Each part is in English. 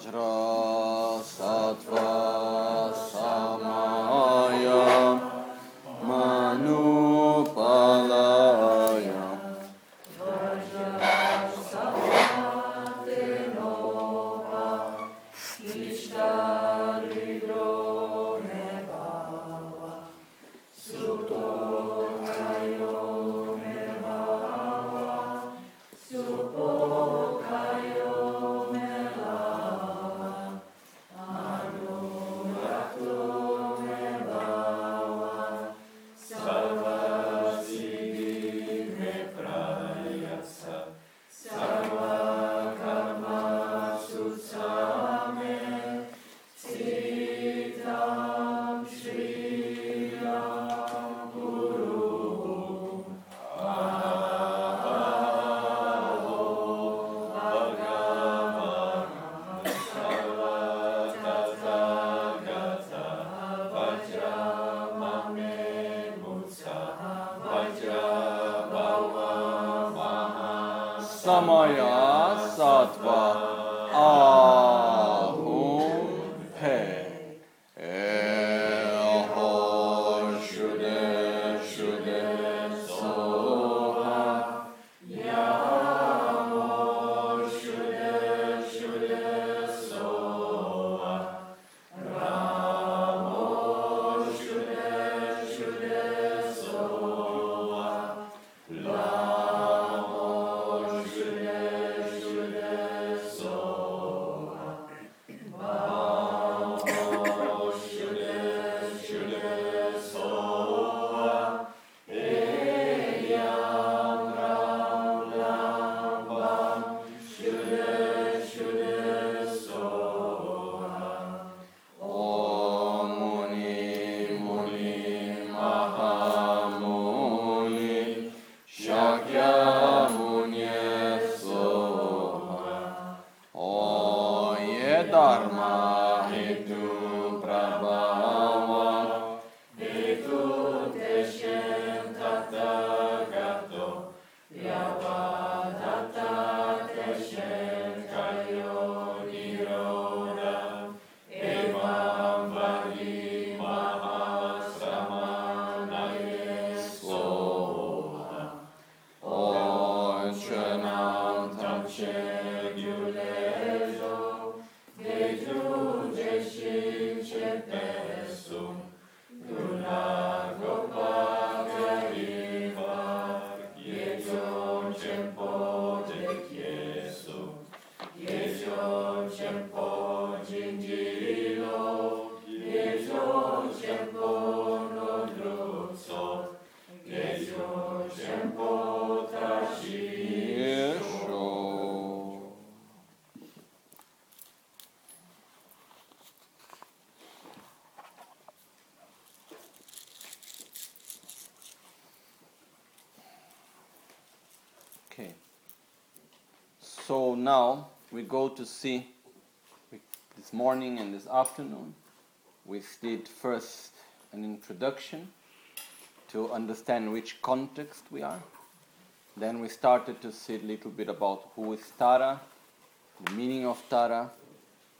vajra sattva So now we go to see this morning and this afternoon. We did first an introduction to understand which context we are. Then we started to see a little bit about who is Tara, the meaning of Tara,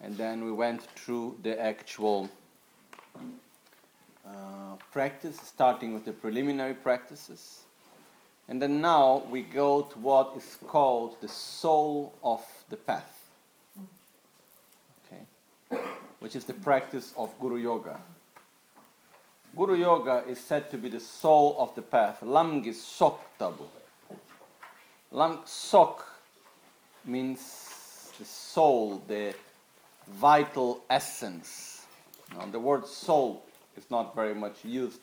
and then we went through the actual uh, practice, starting with the preliminary practices. And then now we go to what is called the soul of the path. Okay? Which is the practice of Guru Yoga. Guru Yoga is said to be the soul of the path. Lamgi Sok Tabu. Lam Sok means the soul, the vital essence. Now, the word soul is not very much used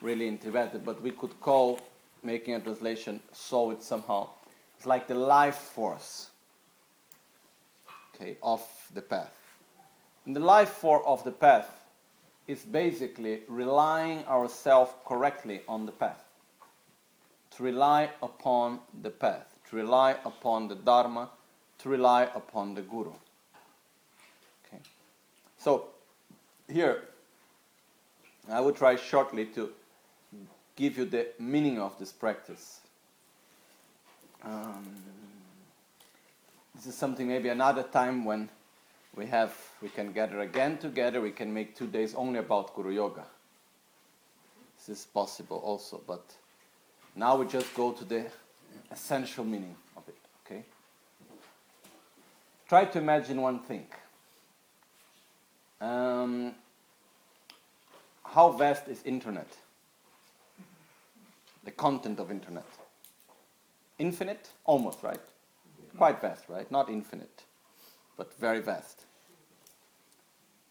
really in Tibetan, but we could call, making a translation, saw it somehow. It's like the life force okay, of the path. And the life force of the path is basically relying ourselves correctly on the path. To rely upon the path, to rely upon the Dharma, to rely upon the Guru. Okay. So here I will try shortly to give you the meaning of this practice. Um, this is something maybe another time when we have we can gather again together. We can make two days only about Guru Yoga. This is possible also, but now we just go to the essential meaning of it. Okay. Try to imagine one thing. Um, how vast is internet? The content of internet. Infinite? Almost, right? Quite vast, right? Not infinite, but very vast.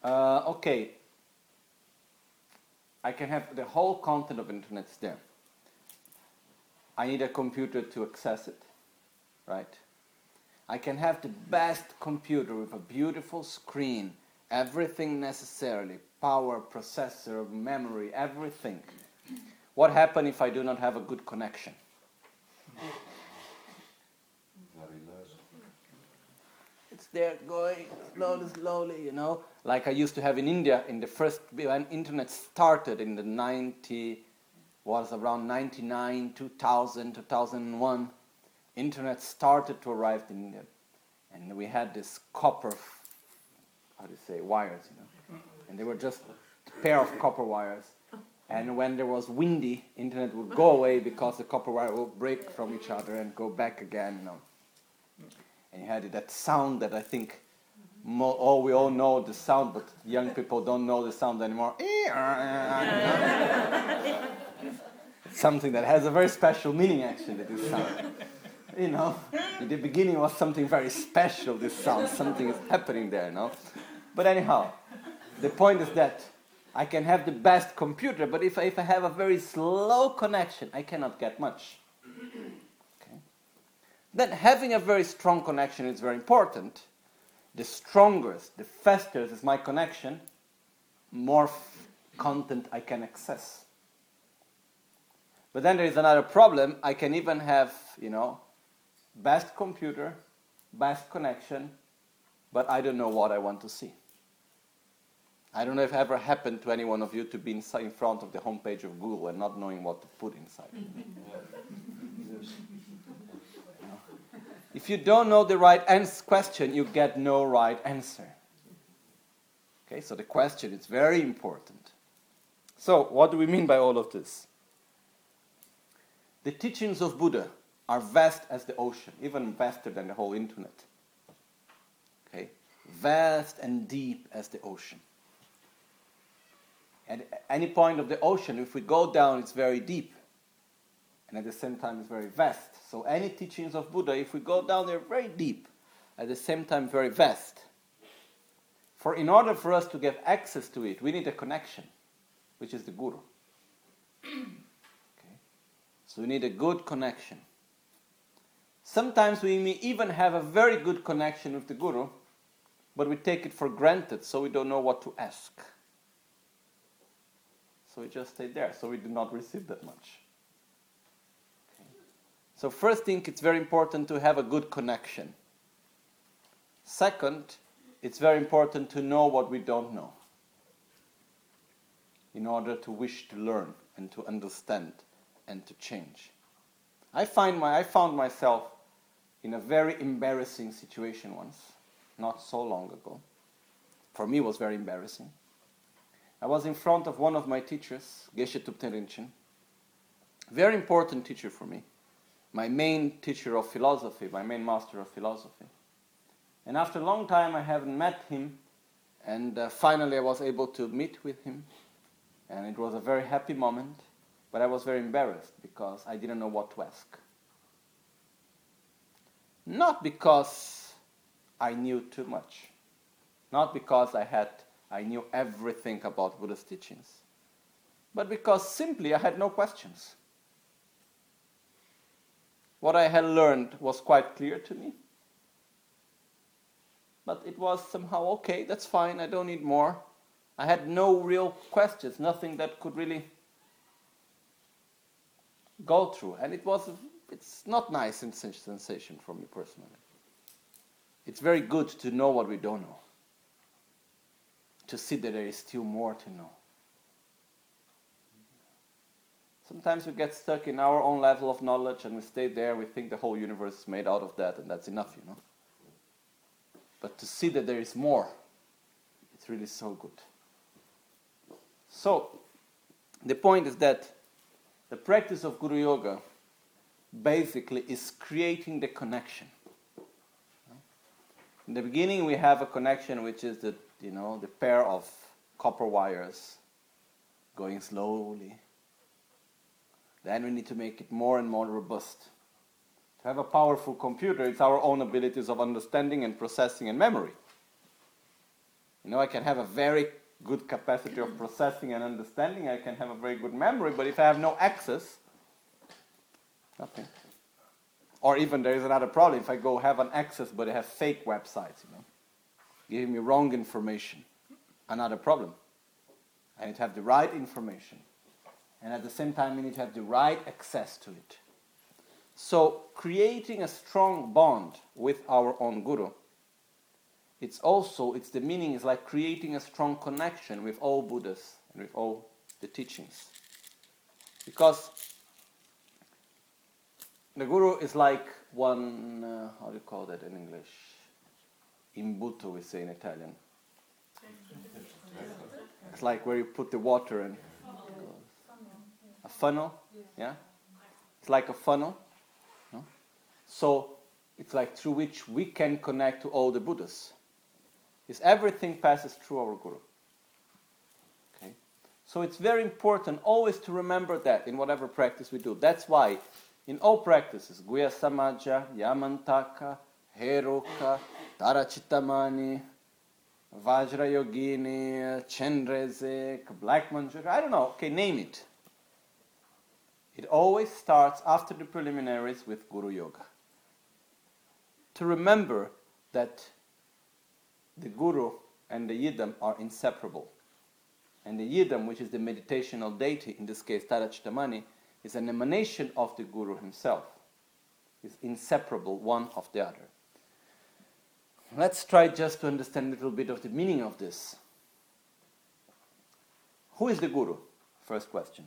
Uh, okay. I can have the whole content of internet there. I need a computer to access it, right? I can have the best computer with a beautiful screen, everything necessarily, power, processor, memory, everything. What happens if I do not have a good connection? It's there going slowly, slowly, you know. Like I used to have in India in the first, when internet started in the 90, was around 99, 2000, 2001. Internet started to arrive in India. And we had this copper, how do you say, wires, you know. And they were just a pair of copper wires. And when there was windy, internet would go away because the copper wire would break from each other and go back again, you know. And you had that sound that I think oh, we all know the sound, but young people don't know the sound anymore. something that has a very special meaning, actually, this sound. You know, in the beginning was something very special, this sound, something is happening there, know. But anyhow, the point is that I can have the best computer, but if I, if I have a very slow connection, I cannot get much. Okay. Then having a very strong connection is very important. The strongest, the faster is my connection, more f- content I can access. But then there is another problem. I can even have, you know, best computer, best connection, but I don't know what I want to see. I don't know if it ever happened to any one of you to be in front of the homepage of Google and not knowing what to put inside. if you don't know the right ans- question, you get no right answer. Okay, so the question is very important. So, what do we mean by all of this? The teachings of Buddha are vast as the ocean, even vaster than the whole internet. Okay? Vast and deep as the ocean. At any point of the ocean, if we go down, it's very deep. And at the same time, it's very vast. So, any teachings of Buddha, if we go down, they're very deep. At the same time, very vast. For in order for us to get access to it, we need a connection, which is the Guru. Okay? So, we need a good connection. Sometimes we may even have a very good connection with the Guru, but we take it for granted, so we don't know what to ask. So we just stayed there. So we did not receive that much. Okay. So first thing, it's very important to have a good connection. Second, it's very important to know what we don't know in order to wish to learn and to understand and to change. I, find my, I found myself in a very embarrassing situation once, not so long ago. For me, it was very embarrassing. I was in front of one of my teachers, Geshe Rinchen. Very important teacher for me. My main teacher of philosophy, my main master of philosophy. And after a long time, I haven't met him. And uh, finally, I was able to meet with him. And it was a very happy moment. But I was very embarrassed because I didn't know what to ask. Not because I knew too much. Not because I had I knew everything about Buddha's teachings, but because simply I had no questions. What I had learned was quite clear to me. But it was somehow okay, that's fine, I don't need more. I had no real questions, nothing that could really go through. And it was it's not nice sensation for me personally. It's very good to know what we don't know to see that there is still more to know. Sometimes we get stuck in our own level of knowledge and we stay there, we think the whole universe is made out of that, and that's enough, you know. but to see that there is more, it's really so good. So, the point is that the practice of Guru Yoga basically is creating the connection. In the beginning, we have a connection which is the, you know, the pair of copper wires going slowly. Then we need to make it more and more robust. To have a powerful computer, it's our own abilities of understanding and processing and memory. You know, I can have a very good capacity of processing and understanding, I can have a very good memory, but if I have no access, nothing. Or even there is another problem. If I go have an access but I have fake websites, you know, giving me wrong information, another problem. I need to have the right information. And at the same time, we need to have the right access to it. So creating a strong bond with our own guru, it's also, it's the meaning is like creating a strong connection with all Buddhas and with all the teachings. Because the guru is like one, uh, how do you call that in English? Imbuto, we say in Italian. It's like where you put the water in. A funnel, yeah? It's like a funnel. No? So it's like through which we can connect to all the Buddhas. Is everything passes through our Guru. Okay? So it's very important always to remember that in whatever practice we do. That's why in all practices, Guhya Samaja, Yamantaka, Heruka, Tara Cittamani, Vajra Yogini, Chenrezig, Black Manjula, I don't know, okay, name it. It always starts after the preliminaries with Guru Yoga. To remember that the Guru and the Yidam are inseparable. And the Yidam, which is the meditational deity, in this case Tara Cittamani, is an emanation of the Guru himself, is inseparable one of the other. Let's try just to understand a little bit of the meaning of this. Who is the Guru? First question.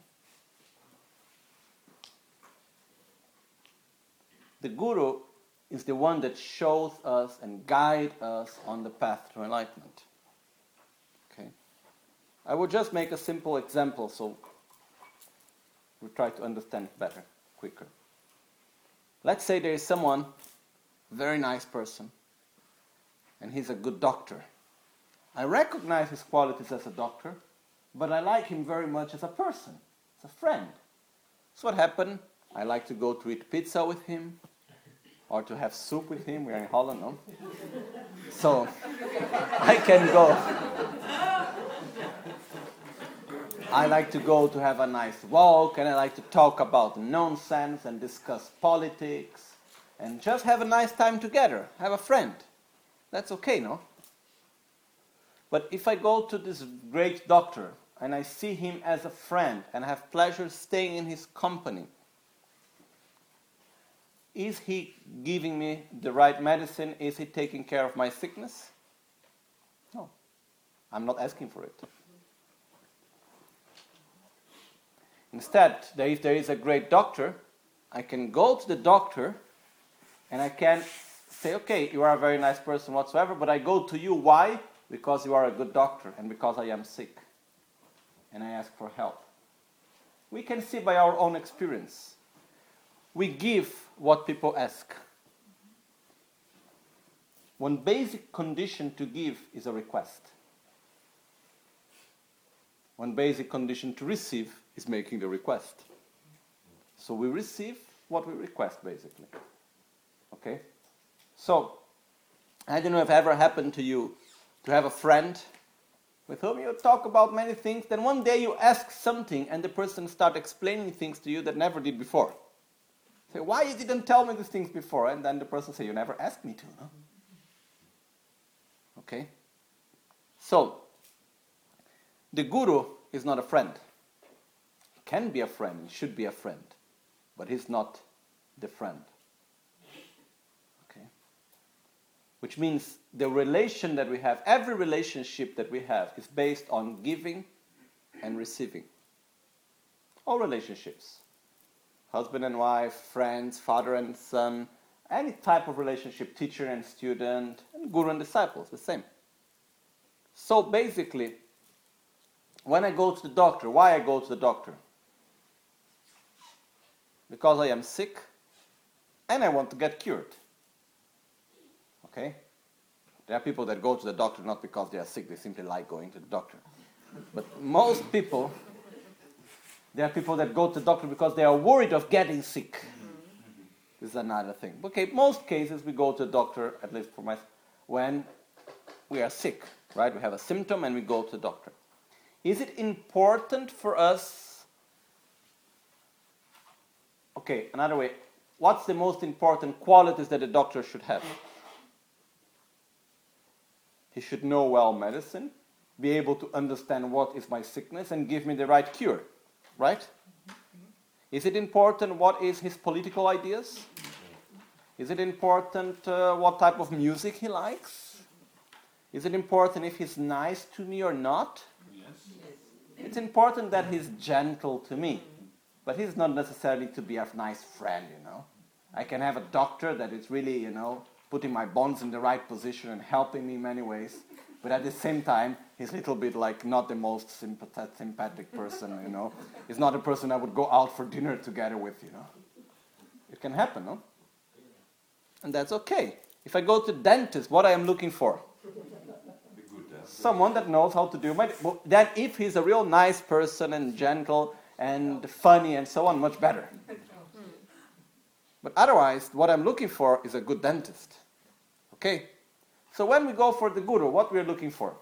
The Guru is the one that shows us and guides us on the path to enlightenment. Okay. I will just make a simple example so we try to understand it better, quicker. Let's say there is someone, very nice person, and he's a good doctor. I recognize his qualities as a doctor, but I like him very much as a person, as a friend. So what happened? I like to go to eat pizza with him, or to have soup with him. We're in Holland, no? So I can go I like to go to have a nice walk and I like to talk about nonsense and discuss politics and just have a nice time together, have a friend. That's okay, no? But if I go to this great doctor and I see him as a friend and have pleasure staying in his company, is he giving me the right medicine? Is he taking care of my sickness? No. I'm not asking for it. Instead, if there is a great doctor, I can go to the doctor and I can say, okay, you are a very nice person whatsoever, but I go to you. Why? Because you are a good doctor and because I am sick. And I ask for help. We can see by our own experience. We give what people ask. One basic condition to give is a request. One basic condition to receive is making the request. So we receive what we request, basically. Okay? So, I don't know if ever happened to you to have a friend with whom you talk about many things, then one day you ask something and the person start explaining things to you that never did before. Say, why you didn't tell me these things before? And then the person say, you never asked me to, no? Okay? So, the guru is not a friend can be a friend, should be a friend, but he's not the friend. Okay? Which means the relation that we have, every relationship that we have, is based on giving and receiving. All relationships husband and wife, friends, father and son, any type of relationship, teacher and student, and guru and disciples, the same. So basically, when I go to the doctor, why I go to the doctor? Because I am sick and I want to get cured. Okay? There are people that go to the doctor not because they are sick, they simply like going to the doctor. But most people, there are people that go to the doctor because they are worried of getting sick. This is another thing. Okay, most cases we go to the doctor, at least for my, when we are sick, right? We have a symptom and we go to the doctor. Is it important for us? Okay, another way. What's the most important qualities that a doctor should have? He should know well medicine, be able to understand what is my sickness, and give me the right cure. Right? Is it important what is his political ideas? Is it important uh, what type of music he likes? Is it important if he's nice to me or not? Yes. It's important that he's gentle to me, but he's not necessarily to be a nice friend, you know. I can have a doctor that is really, you know, putting my bones in the right position and helping me in many ways. But at the same time, he's a little bit like not the most sympathetic person, you know. He's not a person I would go out for dinner together with, you know. It can happen, no? And that's okay. If I go to dentist, what I am looking for? Someone that knows how to do my. Then, if he's a real nice person and gentle and funny and so on, much better. Hmm. But otherwise, what I'm looking for is a good dentist. Okay? So when we go for the guru, what we're looking for?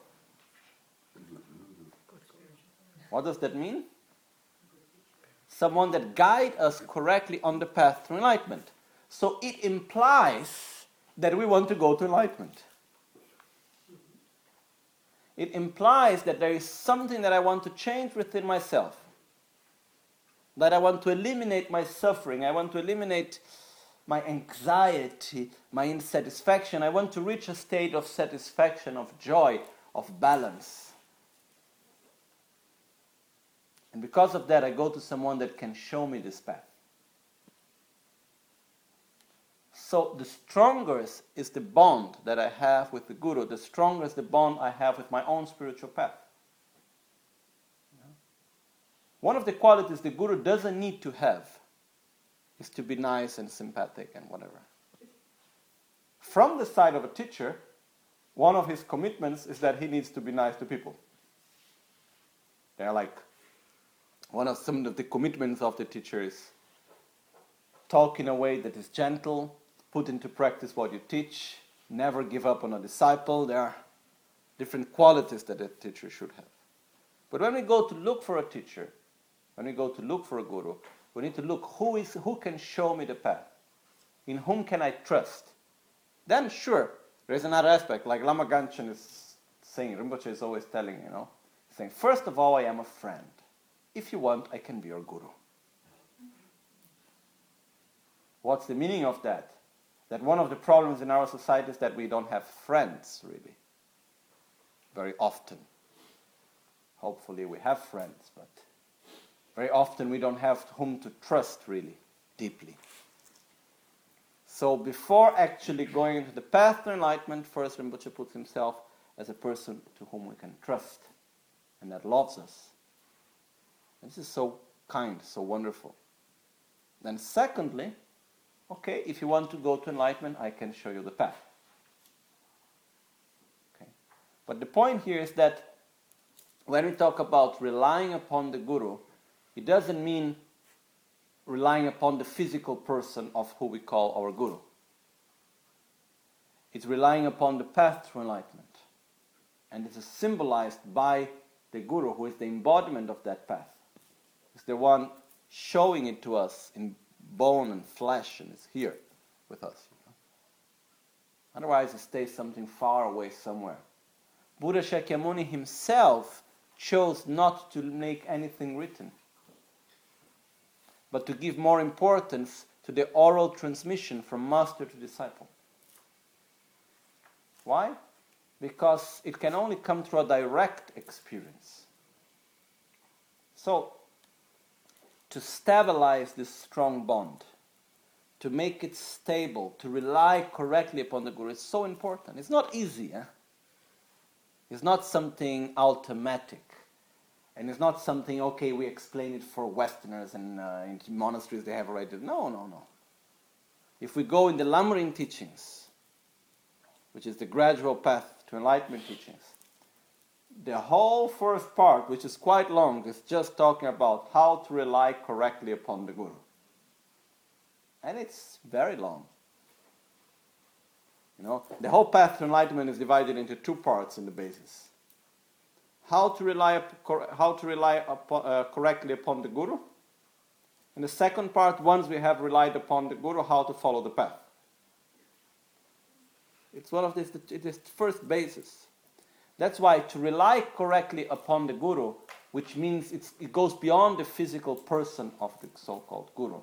What does that mean? Someone that guide us correctly on the path to enlightenment. So it implies that we want to go to enlightenment. It implies that there is something that I want to change within myself. That I want to eliminate my suffering. I want to eliminate my anxiety, my insatisfaction. I want to reach a state of satisfaction, of joy, of balance. And because of that, I go to someone that can show me this path. So, the strongest is the bond that I have with the Guru, the strongest the bond I have with my own spiritual path. One of the qualities the Guru doesn't need to have is to be nice and sympathetic and whatever. From the side of a teacher, one of his commitments is that he needs to be nice to people. They're like one of some of the commitments of the teacher is talk in a way that is gentle, put into practice what you teach, never give up on a disciple. There are different qualities that a teacher should have. But when we go to look for a teacher, when we go to look for a guru, we need to look who is who can show me the path. In whom can I trust? Then sure, there is another aspect, like Lama Gangchen is saying, Rinpoche is always telling, you know, saying, first of all, I am a friend. If you want, I can be your guru. What's the meaning of that? That one of the problems in our society is that we don't have friends, really. Very often. Hopefully, we have friends, but very often we don't have whom to trust really deeply. So before actually going into the path to enlightenment, first Rinpoche puts himself as a person to whom we can trust and that loves us. And this is so kind, so wonderful. Then secondly, okay, if you want to go to enlightenment, I can show you the path. Okay. But the point here is that when we talk about relying upon the Guru, it doesn't mean relying upon the physical person of who we call our guru. It's relying upon the path to enlightenment. And this is symbolized by the guru, who is the embodiment of that path. It's the one showing it to us in bone and flesh, and it's here with us. You know? Otherwise, it stays something far away somewhere. Buddha Shakyamuni himself chose not to make anything written but to give more importance to the oral transmission from master to disciple. Why? Because it can only come through a direct experience. So, to stabilize this strong bond, to make it stable, to rely correctly upon the Guru is so important. It's not easy. Eh? It's not something automatic. And it's not something, okay, we explain it for Westerners and uh, in monasteries they have already. No, no, no. If we go in the Lamrim teachings, which is the gradual path to enlightenment teachings, the whole first part, which is quite long, is just talking about how to rely correctly upon the Guru. And it's very long. You know, the whole path to enlightenment is divided into two parts in the basis. How to rely, how to rely upon, uh, correctly upon the Guru. And the second part, once we have relied upon the Guru, how to follow the path. It's one of these, it is first basis. That's why to rely correctly upon the Guru, which means it goes beyond the physical person of the so called Guru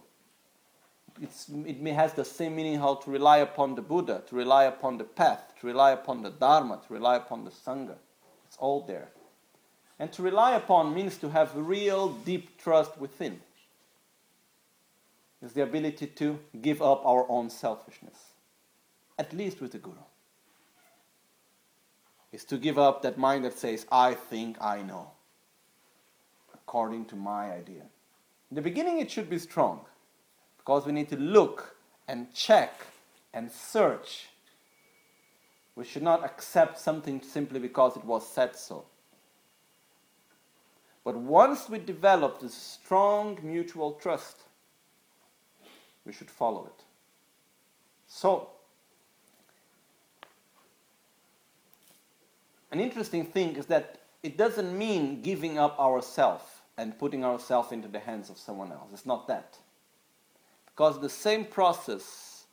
it's, it has the same meaning how to rely upon the Buddha, to rely upon the path, to rely upon the Dharma, to rely upon the Sangha. It's all there. And to rely upon means to have real deep trust within. It's the ability to give up our own selfishness, at least with the Guru. It's to give up that mind that says, I think I know, according to my idea. In the beginning, it should be strong because we need to look and check and search. We should not accept something simply because it was said so. But once we develop this strong mutual trust, we should follow it. So, an interesting thing is that it doesn't mean giving up ourselves and putting ourselves into the hands of someone else. It's not that. Because the same process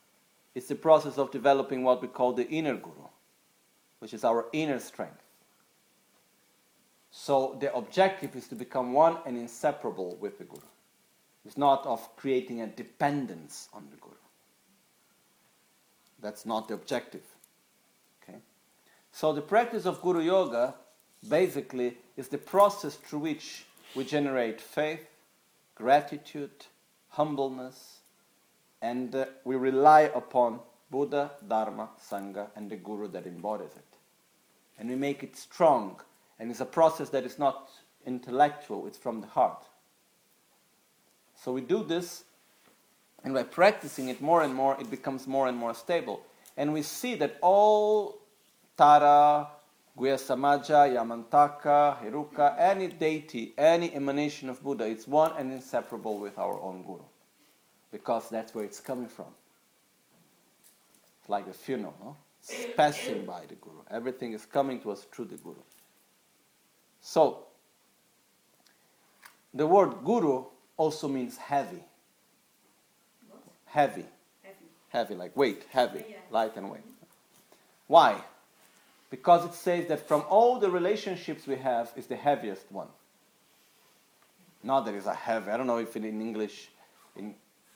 is the process of developing what we call the inner guru, which is our inner strength. So the objective is to become one and inseparable with the guru. It's not of creating a dependence on the guru. That's not the objective. Okay? So the practice of guru yoga basically is the process through which we generate faith, gratitude, humbleness, and uh, we rely upon Buddha, Dharma, Sangha, and the Guru that embodies it. And we make it strong, and it's a process that is not intellectual, it's from the heart. So we do this, and by practicing it more and more, it becomes more and more stable. And we see that all Tara, Guhyasamaja, Yamantaka, Heruka, any deity, any emanation of Buddha, it's one and inseparable with our own Guru because that's where it's coming from. Like a funeral, no? It's passing by the Guru. Everything is coming to us through the Guru. So, the word Guru also means heavy. What? Heavy. Heavy. Heavy, like weight, heavy, Yeah, light and weight. Why? Because it says that from all the relationships we have, is the heaviest one. Not that it's a heavy. I don't know if in, in English, in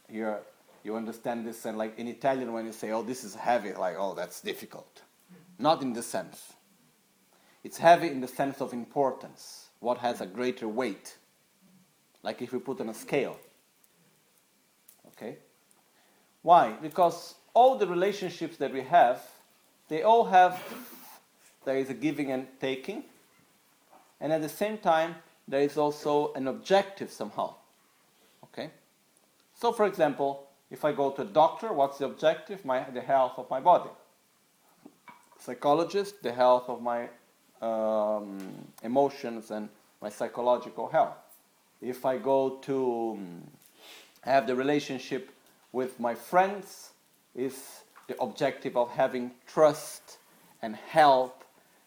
here you understand this, and like in Italian, when you say, "Oh, this is heavy," like, "Oh, that's difficult." Not in the sense. It's heavy in the sense of importance. What has a greater weight? Like if we put on a scale. Okay? Why? Because all the relationships that we have, they all have, there is a giving and taking, and at the same time, there is also an objective somehow. Okay? So, for example, if I go to a doctor, what's the objective? My, the health of my body. Psychologist, the health of my um, emotions and my psychological health. If I go to um, have the relationship with my friends, is the objective of having trust and help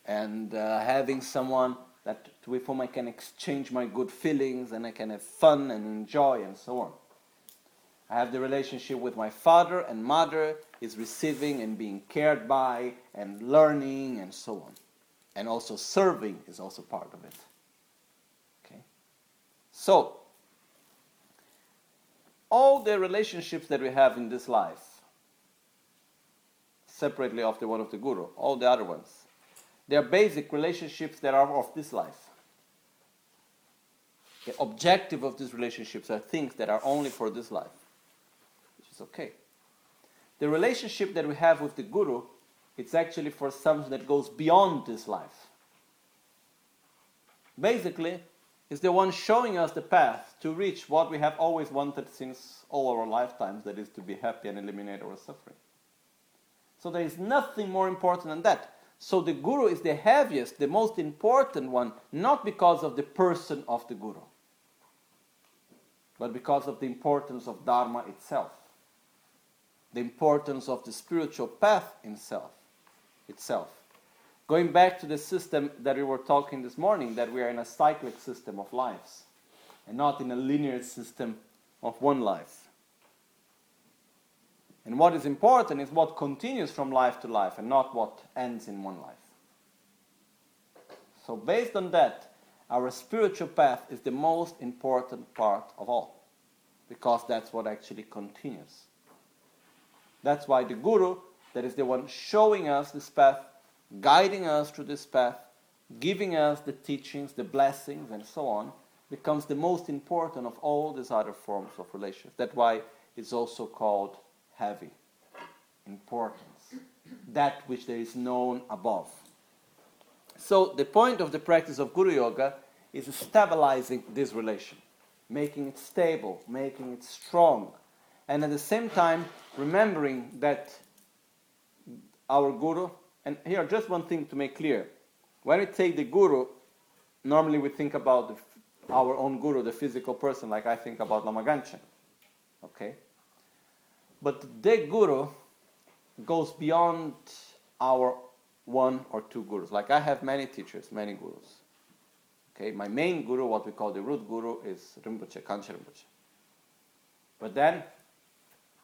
and uh, having someone that with whom I can exchange my good feelings and I can have fun and enjoy and so on. I have the relationship with my father and mother is receiving and being cared by and learning and so on. And also serving is also part of it. Okay? So, all the relationships that we have in this life, separately of the one of the guru, all the other ones, they are basic relationships that are of this life. The objective of these relationships are things that are only for this life, which is okay. the relationship that we have with the Guru, it's actually for something that goes beyond this life. Basically, is the one showing us the path to reach what we have always wanted since all our lifetimes, that is to be happy and eliminate our suffering. So there is nothing more important than that. So the guru is the heaviest, the most important one, not because of the person of the guru, but because of the importance of Dharma itself, the importance of the spiritual path itself. Itself. Going back to the system that we were talking this morning, that we are in a cyclic system of lives and not in a linear system of one life. And what is important is what continues from life to life and not what ends in one life. So, based on that, our spiritual path is the most important part of all because that's what actually continues. That's why the Guru, that is the one showing us this path, guiding us through this path, giving us the teachings, the blessings, and so on, becomes the most important of all these other forms of relations. That's why it's also called heavy, importance, that which there is known above. So the point of the practice of Guru Yoga is stabilizing this relation, making it stable, making it strong, and at the same time remembering that our Guru, and here just one thing to make clear, when we take the Guru, normally we think about the, our own Guru, the physical person, like I think about Lama Gangchen. Okay? But the Guru goes beyond our one or two gurus. Like I have many teachers, many gurus. Okay, my main guru, what we call the root guru, is Rinpoche, Gangchen Rinpoche. But then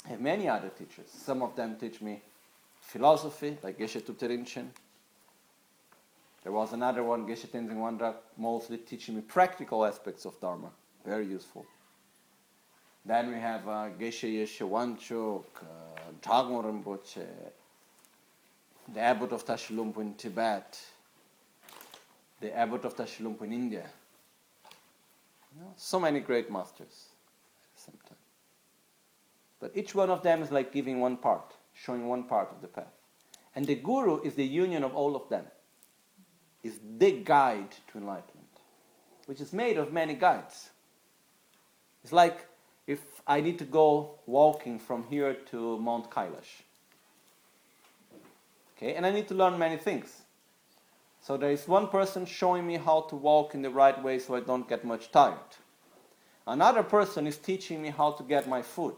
I have many other teachers. Some of them teach me philosophy, like Geshe Rinchen. There was another one, Geshe Tenzin Wangyal, mostly teaching me practical aspects of Dharma. Very useful. Then we have uh, Geshe Yeshe Wangchuk, uh, Rinpoche, the abbot of Tashilhunpo in Tibet, the abbot of Tashilhunpo in India. You know, so many great masters at the same time. But each one of them is like giving one part, showing one part of the path. And the guru is the union of all of them, is the guide to enlightenment, which is made of many guides. It's like if I need to go walking from here to Mount Kailash. Okay, and I need to learn many things. So there is one person showing me how to walk in the right way so I don't get much tired. Another person is teaching me how to get my food.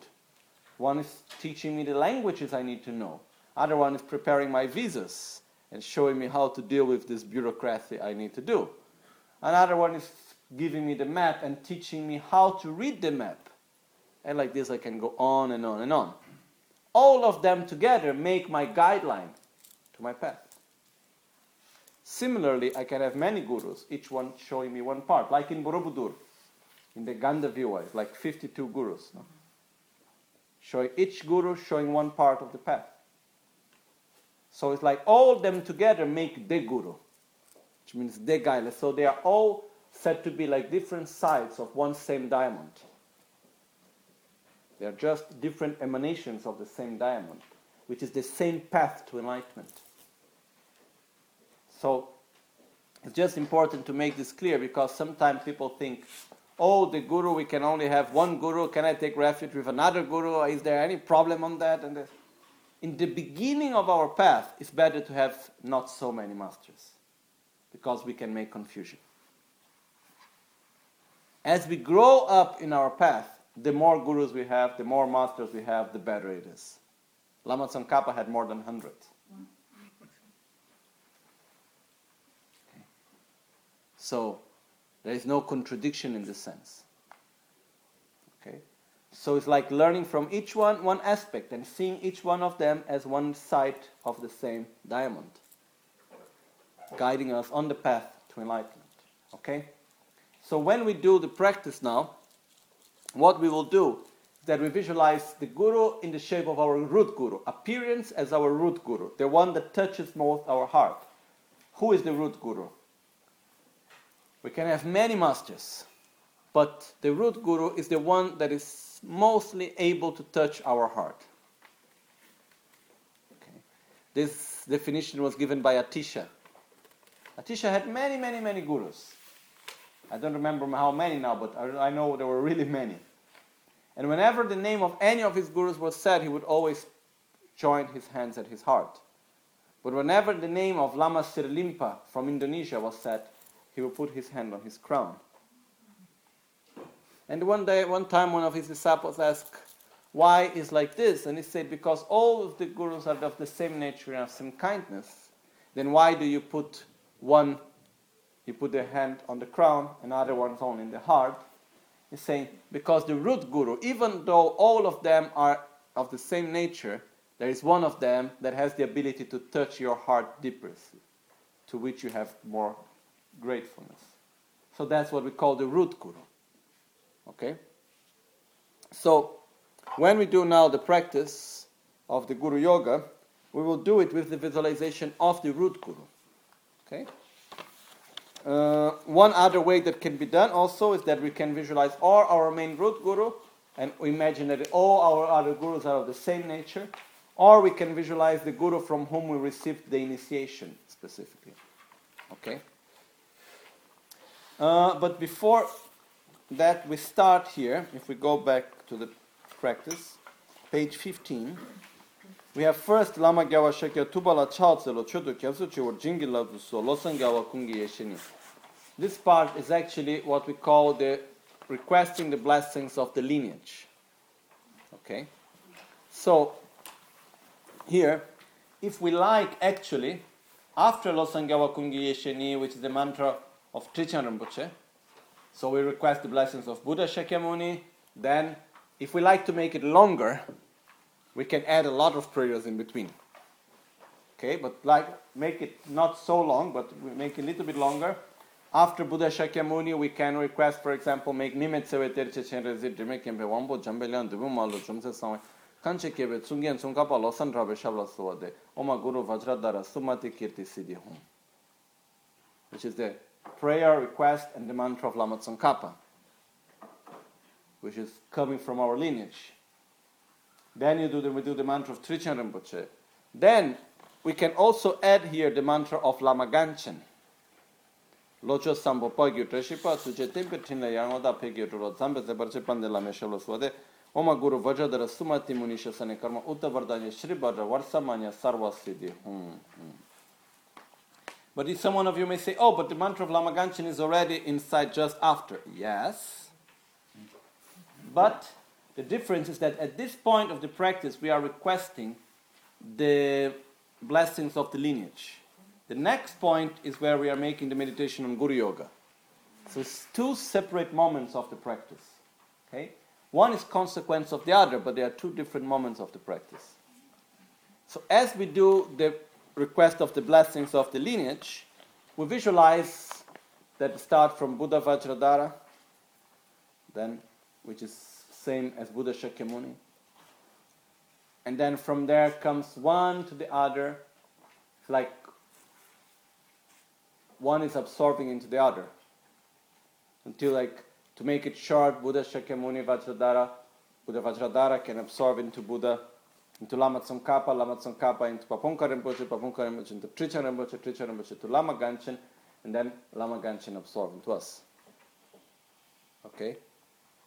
One is teaching me the languages I need to know. Other one is preparing my visas and showing me how to deal with this bureaucracy I need to do. Another one is giving me the map and teaching me how to read the map. And like this, I can go on and on and on. All of them together make my guideline to my path. Similarly, I can have many gurus, each one showing me one part, like in Borobudur, in the Gandavyuha, like 52 gurus. No? Showing each guru showing one part of the path. So it's like all them together make the guru, which means the guide. So they are all said to be like different sides of one same diamond. They are just different emanations of the same diamond, which is the same path to enlightenment. So it's just important to make this clear because sometimes people think, oh, the guru, we can only have one guru. Can I take refuge with another guru? Is there any problem on that? And this? in the beginning of our path, it's better to have not so many masters because we can make confusion. As we grow up in our path, the more gurus we have, the more masters we have, the better it is. Lama Tsongkhapa had more than 100. Okay. So there is no contradiction in this sense. Okay? So it's like learning from each one one aspect and seeing each one of them as one side of the same diamond, guiding us on the path to enlightenment. Okay? So when we do the practice now, what we will do is that we visualize the guru in the shape of our root guru, appearance as our root guru, the one that touches most our heart. Who is the root guru? We can have many masters, but the root guru is the one that is mostly able to touch our heart. Okay. This definition was given by Atisha. Atisha had many, many, many gurus. I don't remember how many now, but I know there were really many. And whenever the name of any of his gurus was said, he would always join his hands at his heart. But whenever the name of Lama Serlingpa from Indonesia was said, he would put his hand on his crown. And one day, one time, one of his disciples asked, Why is like this? And he said, Because all of the gurus are of the same nature and of same kindness. Then why do you put one, you put the hand on the crown, and other one's only in the heart? He's saying, Because the root guru, even though all of them are of the same nature, there is one of them that has the ability to touch your heart deeper, to which you have more gratefulness. So that's what we call the root guru. Okay? So, when we do now the practice of the Guru Yoga, we will do it with the visualization of the root Guru. Okay? Uh, one other way that can be done also is that we can visualize all our main root Guru and imagine that all our other Gurus are of the same nature, or we can visualize the Guru from whom we received the initiation specifically. Okay? Uh, but before that we start here, if we go back to the practice, page 15, we have first Lama Gyawa Shakya Tubala Chaltselo Chodo Kyasuchi or Jingila Buso Losangyawa Kungi Yeshini. This part is actually what we call the requesting the blessings of the lineage. Okay? So, here, if we like actually, after Losangyawa Kungi Yeshini, which is the mantra of Trijang Rinpoche, so we request the blessings of Buddha Shakyamuni. Then, if we like to make it longer, we can add a lot of prayers in between. Okay, but like make it not so long, but we make it a little bit longer. After Buddha Shakyamuni, we can request, for example, make Nimet Seveter Chechen Rezit Dime Kempe Wambo Jambelian Dubu Malu Jumse Sangwe Kanche Kebe Tsungyen Tsungkapa Losan Rabe Shabla Suwade Oma Guru Vajradara Sumati Kirti Siddhi Hum. Which is the prayer, request, and the mantra of Lama Tsongkhapa, which is coming from our lineage. Then you do the, we do the mantra of Trijang Rinpoche. Then we can also add here the mantra of Lama Gangchen. Locho sambo pagyu treshipa suje tempe tinla yangoda pegyu turo zambe ze barche pande swade oma guru vajadara sumati munisha sane karma uta vardanya shri bhadra varsamanya sarva siddhi but if someone of you may say, oh, but the mantra of Lama Gangchen is already inside just after. Yes. But the difference is that at this point of the practice, we are requesting the blessings of the lineage. The next point is where we are making the meditation on Guru Yoga. So it's two separate moments of the practice. Okay? One is consequence of the other, but there are two different moments of the practice. So as we do the request of the blessings of the lineage, we visualize that start from Buddha Vajradhara, then which is same as Buddha Shakyamuni. And then from there comes one to the other, like one is absorbing into the other. Until like to make it short, Buddha Shakyamuni Vajradhara, Buddha Vajradhara can absorb into Buddha into Lama Tsongkhapa, Lama Tsongkhapa into Pabongka Rinpoche, Pabongka Rinpoche into Trijang Rinpoche, Trijang Rinpoche to Lama Gangchen, and then Lama Gangchen absorbed into us. Okay?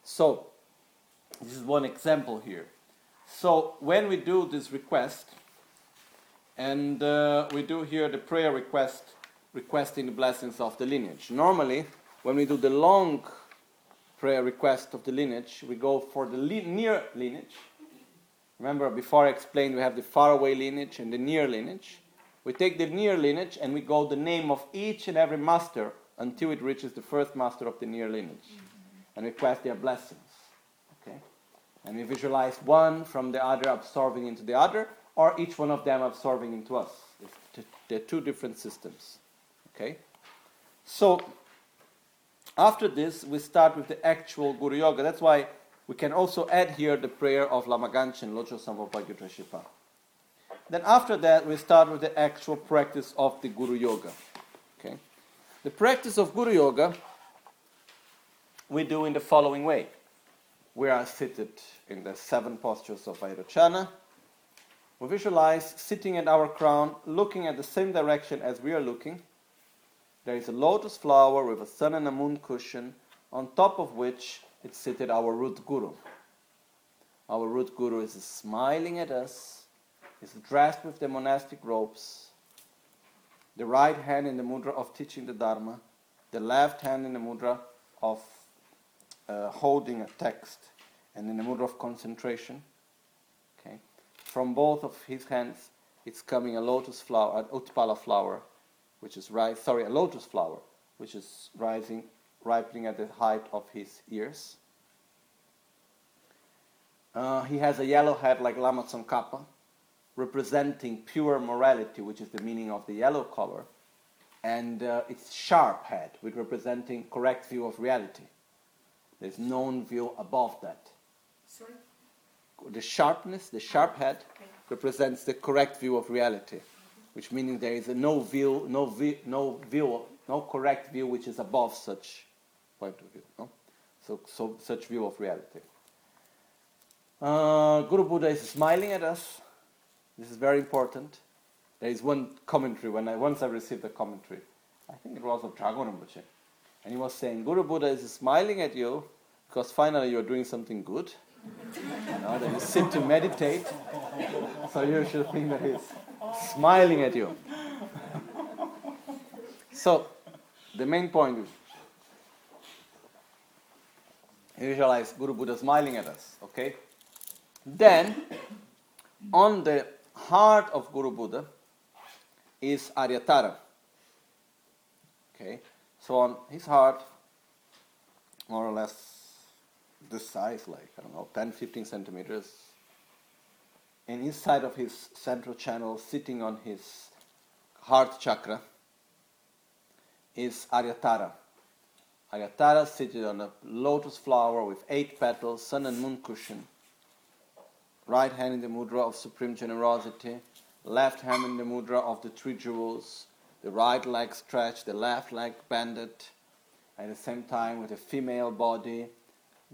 So, this is one example here. So, when we do this request, and uh, we do here the prayer request, requesting the blessings of the lineage. Normally, when we do the long prayer request of the lineage, we go for the li- near lineage, Remember, before I explained, we have the faraway lineage and the near lineage. We take the near lineage and we go the name of each and every master until it reaches the first master of the near lineage. Mm-hmm. And we request their blessings. Okay? And we visualize one from the other absorbing into the other, or each one of them absorbing into us. They're two different systems. Okay? So, after this, we start with the actual Guru Yoga. That's why we can also add here the prayer of Lama Gangchen, Locho Shipa. Then after that, we start with the actual practice of the Guru Yoga. Okay? The practice of Guru Yoga we do in the following way. We are seated in the seven postures of Vairochana. We visualize sitting at our crown, looking at the same direction as we are looking. There is a lotus flower with a sun and a moon cushion, on top of which is seated our root guru. Our root guru is smiling at us, is dressed with the monastic robes, the right hand in the mudra of teaching the Dharma, the left hand in the mudra of uh, holding a text, and in the mudra of concentration. Okay, from both of his hands, it's coming a lotus flower, an utpala flower, which is ri- sorry, a lotus flower, which is rising, ripening at the height of his ears. Uh, he has a yellow head like Lama Tsongkhapa, representing pure morality, which is the meaning of the yellow color, and uh, its sharp head, which representing correct view of reality. There's no view above that. Sorry? The sharpness, the sharp head, Okay. represents the correct view of reality, which meaning there is a no view, no view, no view, no correct view which is above such point of view. No? So, so such view of reality. Uh, Guru Buddha is smiling at us. This is very important. There is one commentary when I once I received a commentary. I think it was of Dragon Rinpoche. And he was saying, Guru Buddha is smiling at you because finally you're doing something good. You know, that you sit to meditate. So you should think that he's smiling at you. so the main point is visualize Guru Buddha smiling at us, okay? Then on the heart of Guru Buddha is Aryatara. Okay, so on his heart, more or less this size, like I don't know, 10 15 centimeters, and inside of his central channel, sitting on his heart chakra, is Aryatara. Aryatara seated on a lotus flower with eight petals, sun and moon cushion. Right hand in the mudra of supreme generosity, left hand in the mudra of the three jewels, the right leg stretched, the left leg bended, at the same time with a female body,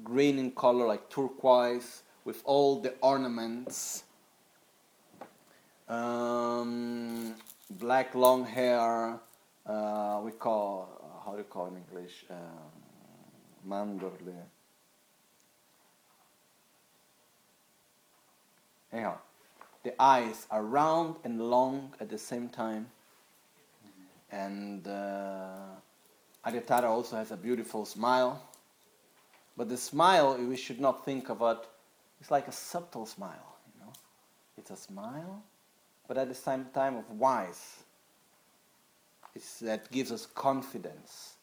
green in color like turquoise, with all the ornaments, um, black long hair, uh, we call, how do you call in English? Um, mandorle. Anyhow, the eyes are round and long at the same time. And uh, Aryatara also has a beautiful smile. But the smile, we should not think it, it's like a subtle smile, you know. It's a smile, but at the same time of wise. It's, that gives us confidence,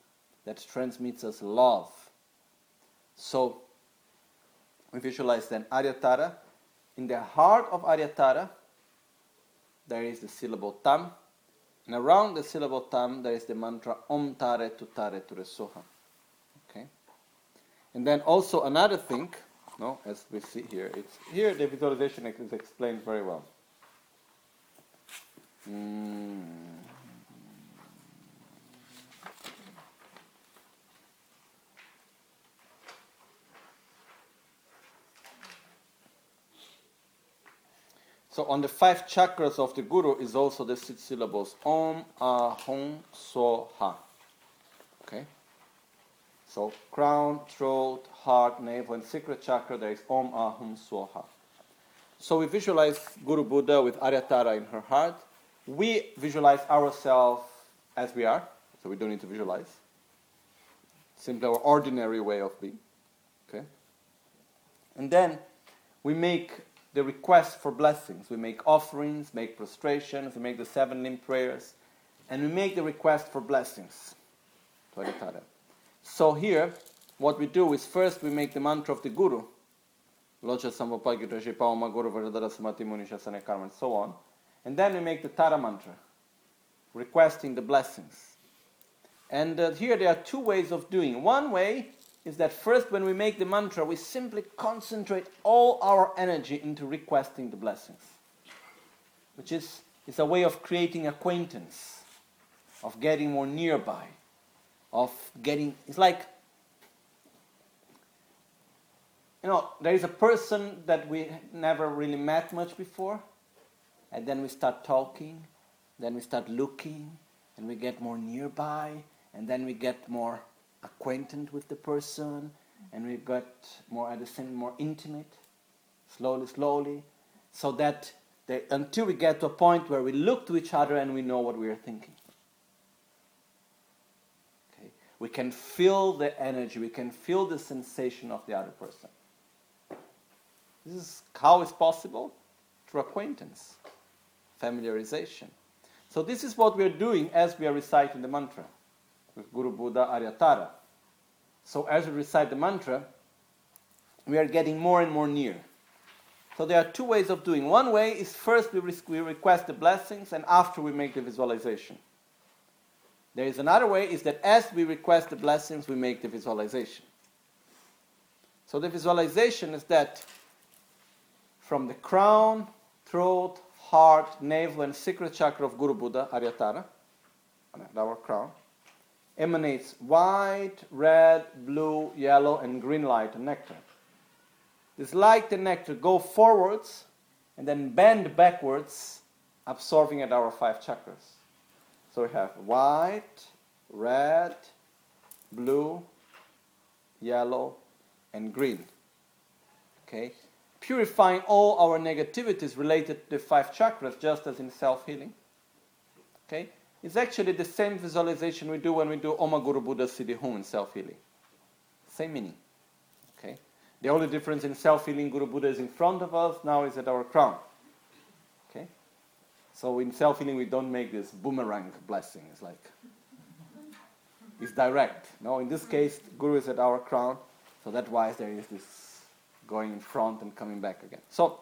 that transmits us love. So, we visualize then Aryatara in the heart of Aryatara, there is the syllable tam, and around the syllable tam, there is the mantra Om Tare Tu Tare Tu. Okay, and then also another thing, no, as we see here, it's here the visualization is explained very well. Mm. So on the five chakras of the Guru is also the six syllables Om, Ahum, So, Ha. Okay? So crown, throat, heart, navel, and secret chakra there is Om, Ahum, So, Ha. So we visualize Guru Buddha with Aryatara in her heart. We visualize ourselves as we are, so we don't need to visualize. Simply our ordinary way of being. Okay? And then we make the request for blessings. We make offerings, make prostrations, we make the seven limb prayers, and we make the request for blessings. So here, what we do is first we make the mantra of the Guru, Locha Samvapagi Rashi Pauma Guru Karma, and so on. And then we make the Tara mantra, requesting the blessings. And uh, here there are two ways of doing. One way is that first, when we make the mantra, we simply concentrate all our energy into requesting the blessings, which is, is a way of creating acquaintance, of getting more nearby, of getting. It's like, you know, there is a person that we never really met much before, and then we start talking, then we start looking, and we get more nearby, and then we get more acquainted with the person, and we get more same more intimate, slowly, slowly, so that they, until we get to a point where we look to each other and we know what we are thinking. Okay? We can feel the energy, we can feel the sensation of the other person. This is how it's possible through acquaintance, familiarization. So this is what we are doing as we are reciting the mantra Guru Buddha Aryatara. So as we recite the mantra, we are getting more and more near. So there are two ways of doing. One way is first we, we request the blessings and after we make the visualization. There is another way is that as we request the blessings, we make the visualization. So the visualization is that from the crown, throat, heart, navel, and secret chakra of Guru Buddha, Aryatara, our crown, emanates white, red, blue, yellow, and green light and nectar. This light and nectar go forwards and then bend backwards, absorbing at our five chakras. So we have white, red, blue, yellow, and green. Okay? Purifying all our negativities related to the five chakras, just as in self healing. Okay? It's actually the same visualization we do when we do Oma Guru Buddha Siddhi Hum in self healing. Same meaning. Okay? The only difference in self-healing Guru Buddha is in front of us, now is at our crown. Okay? So in self-healing we don't make this boomerang blessing. It's like it's direct. No, in this case Guru is at our crown, so that's why there is this going in front and coming back again. So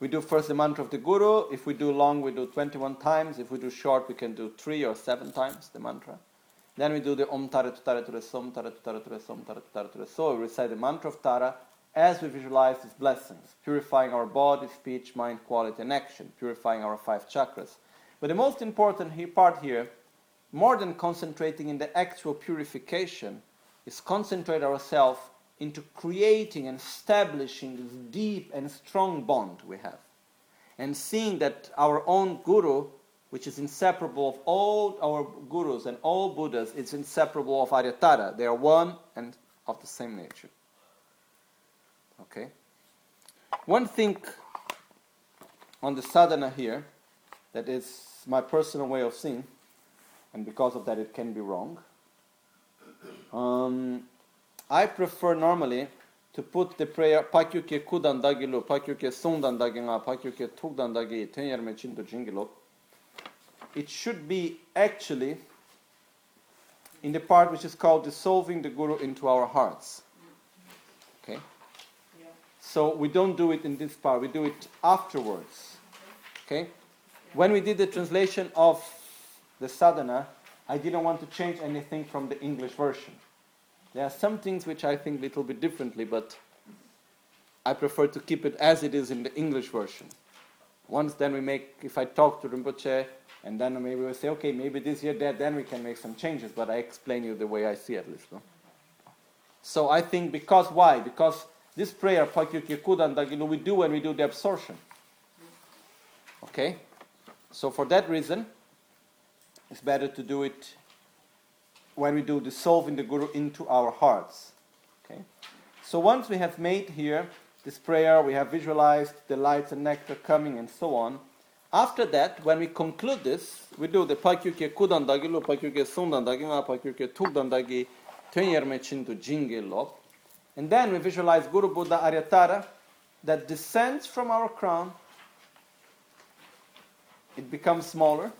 we do first the mantra of the Guru. If we do long, we do 21 times. If we do short, we can do three or seven times the mantra. Then we do the Om Tara Tara Ture Som Tara Tara Ture Som Tara Tara So we recite the mantra of Tara as we visualize these blessings, purifying our body, speech, mind, quality, and action, purifying our five chakras. But the most important part here, more than concentrating in the actual purification, is concentrate ourselves into creating and establishing this deep and strong bond we have. And seeing that our own Guru which is inseparable of all our gurus and all Buddhas, it's inseparable of Aryatara. They are one and of the same nature. Okay? One thing on the sadhana here that is my personal way of seeing, and because of that it can be wrong. Um, I prefer normally to put the prayer pakyuke kudan dagilu, pakyuke sundan daginga, pakyuke tugdan dagi, tenyerme chinto jingilok it should be actually in the part which is called dissolving the Guru into our hearts. Okay? So we don't do it in this part, we do it afterwards. Okay? When we did the translation of the sadhana, I didn't want to change anything from the English version. There are some things which I think a little bit differently, but I prefer to keep it as it is in the English version. Once then we make, if I talk to Rinpoche, and then maybe we'll say, okay, maybe this year, that, then we can make some changes, but I explain you the way I see it, at least. No? So I think because, why? Because this prayer, you know, we do when we do the absorption. Okay? So for that reason, it's better to do it when we do dissolving the Guru into our hearts. Okay? So once we have made here this prayer, we have visualized the lights and nectar coming and so on, after that, when we conclude this, we do the pakyuke kudandagi lo, pakyuke sundandagi ma, pakyuke tugdandagi, tenyerme chintu jingi lo. And then we visualize Guru Buddha Aryatara that descends from our crown. It becomes smaller.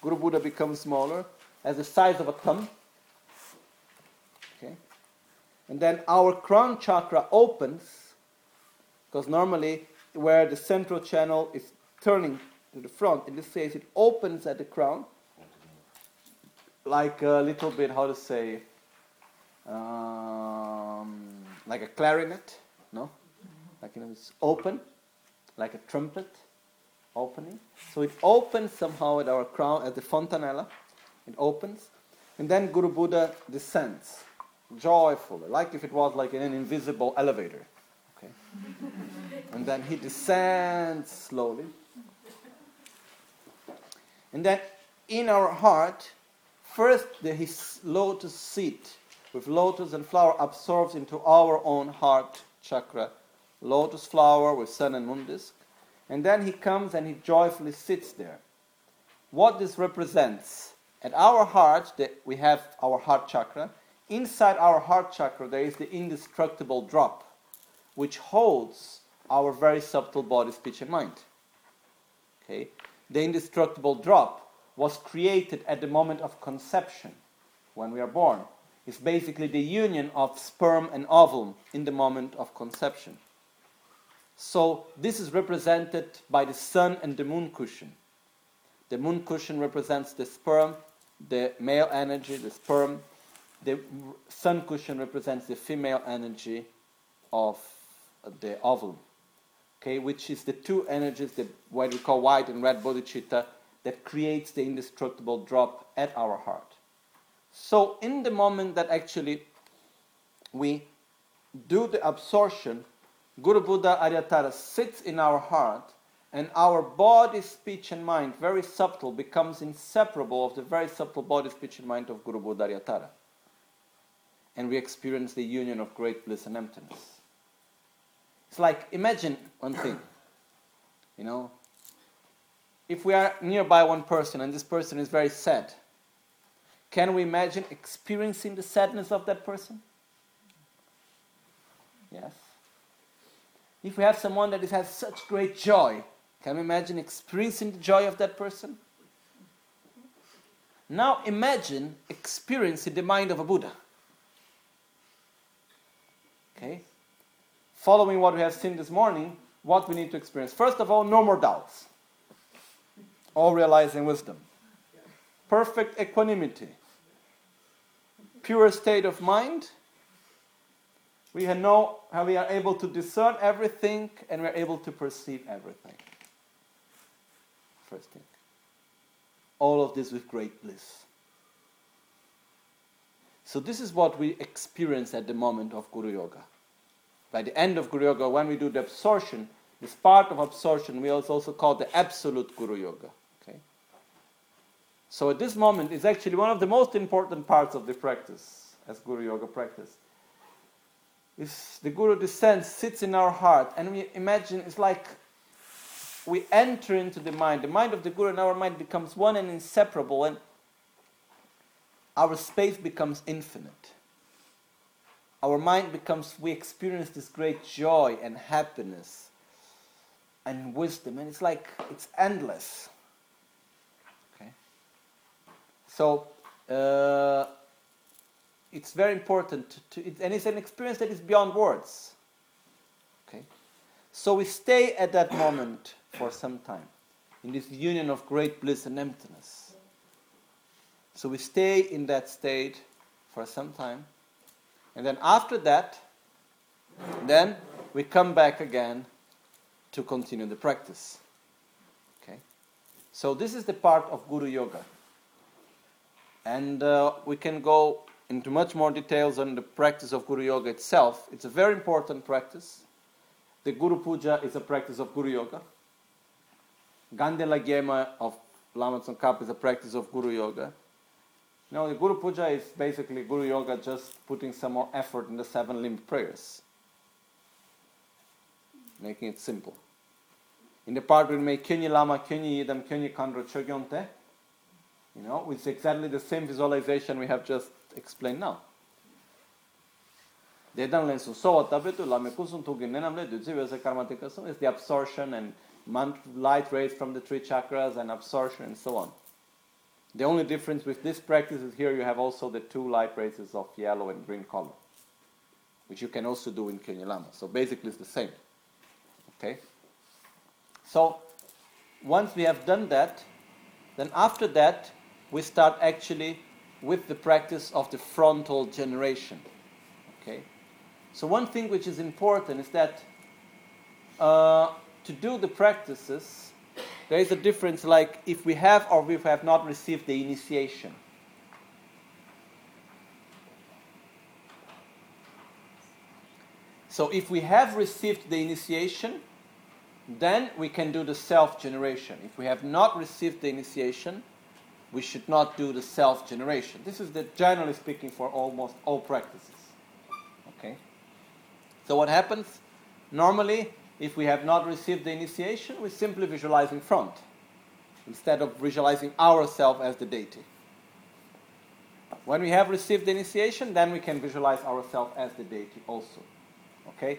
Guru Buddha becomes smaller as the size of a thumb. And then our crown chakra opens because normally where the central channel is turning to the front. In this case, it opens at the crown, like a little bit, how to say, um, like a clarinet, no? Like you know, it's open, like a trumpet opening. So it opens somehow at our crown, at the fontanella. It opens, and then Guru Buddha descends, joyfully, like if it was like in an invisible elevator. Okay. And then he descends slowly. And then in our heart, first the his lotus seed with lotus and flower absorbs into our own heart chakra. Lotus flower with sun and moon disk. And then he comes and he joyfully sits there. What this represents, at our heart, that we have our heart chakra. Inside our heart chakra, there is the indestructible drop, which holds our very subtle body, speech, and mind. Okay? The indestructible drop was created at the moment of conception, when we are born. It's basically the union of sperm and ovum in the moment of conception. So this is represented by the sun and the moon cushion. The moon cushion represents the sperm, the male energy, the sperm. The sun cushion represents the female energy of the ovum. Okay, which is the two energies that what we call white and red bodhicitta that creates the indestructible drop at our heart. So in the moment that actually we do the absorption, Guru Buddha Aryatara sits in our heart and our body, speech, and mind, very subtle, becomes inseparable of the very subtle body, speech, and mind of Guru Buddha Aryatara. And we experience the union of great bliss and emptiness. It's like, imagine one thing, you know, if we are nearby one person and this person is very sad, can we imagine experiencing the sadness of that person? Yes. If we have someone that has such great joy, can we imagine experiencing the joy of that person? Now imagine experiencing the mind of a Buddha. Okay? Following what we have seen this morning, what we need to experience. First of all, no more doubts. All realizing wisdom. Perfect equanimity. Pure state of mind we know how we are able to discern everything and we're able to perceive everything. First thing. All of this with great bliss. So, this is what we experience at the moment of Guru Yoga. By the end of Guru Yoga, when we do the absorption, this part of absorption we also call the absolute Guru Yoga. Okay? So, at this moment, is actually one of the most important parts of the practice as Guru Yoga practice if the Guru descends, sits in our heart, and we imagine it's like we enter into the mind. The mind of the Guru and our mind becomes one and inseparable, and our space becomes infinite. Our mind becomes, we experience this great joy and happiness and wisdom, and it's like it's endless. Okay? So, uh, it's very important to, and it's an experience that is beyond words. Okay, so we stay at that moment for some time in this union of great bliss and emptiness. So we stay in that state for some time, and then after that, then we come back again to continue the practice. Okay, so this is the part of Guru Yoga, and uh, we can go into much more details on the practice of Guru Yoga itself. It's a very important practice. The Guru Puja is a practice of Guru Yoga. Ganden Lhagyama of Lama Tsongkhapa is a practice of Guru Yoga. Now, the Guru Puja is basically Guru Yoga just putting some more effort in the seven limb prayers, making it simple. In the part we make Kyunyi Lama, Kyunyi Yidam, Kyunyi Khandro Chogyonte, you know, it's exactly the same visualization we have just explained now. Dedan len su so tabetu la me kusun tu ginenam le du zive ze karmatikasum is the absorption and light rays from the three chakras and absorption and so on. The only difference with this practice is here you have also the two light rays of yellow and green color, which you can also do in Kyunyi So basically it's the same. Okay? So once we have done that, then after that we start actually with the practice of the frontal generation. Okay? So, one thing which is important is that uh, to do the practices, there is a difference like if we have or we have not received the initiation. So, if we have received the initiation, then we can do the self generation. If we have not received the initiation, we should not do the self generation. This is the generally speaking for almost all practices. Okay? So what happens? Normally, if we have not received the initiation, we simply visualize in front instead of visualizing ourselves as the deity. When we have received the initiation, then we can visualize ourselves as the deity also. Okay?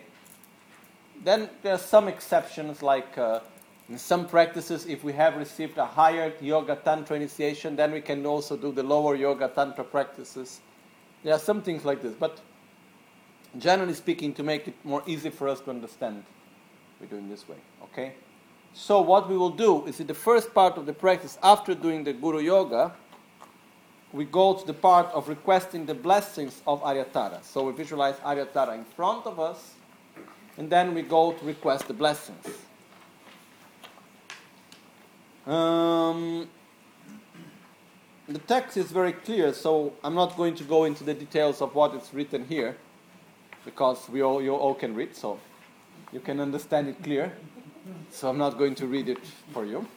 Then there are some exceptions, like uh, in some practices, if we have received a higher yoga tantra initiation, then we can also do the lower yoga tantra practices. There are some things like this, but generally speaking, to make it more easy for us to understand, we're doing this way. Okay? So what we will do is in the first part of the practice, after doing the Guru Yoga, we go to the part of requesting the blessings of Aryatara. So we visualize Aryatara in front of us, and then we go to request the blessings. Um, the text is very clear, so I'm not going to go into the details of what is written here, because we all, you all can read, so you can understand it clear. So I'm not going to read it for you.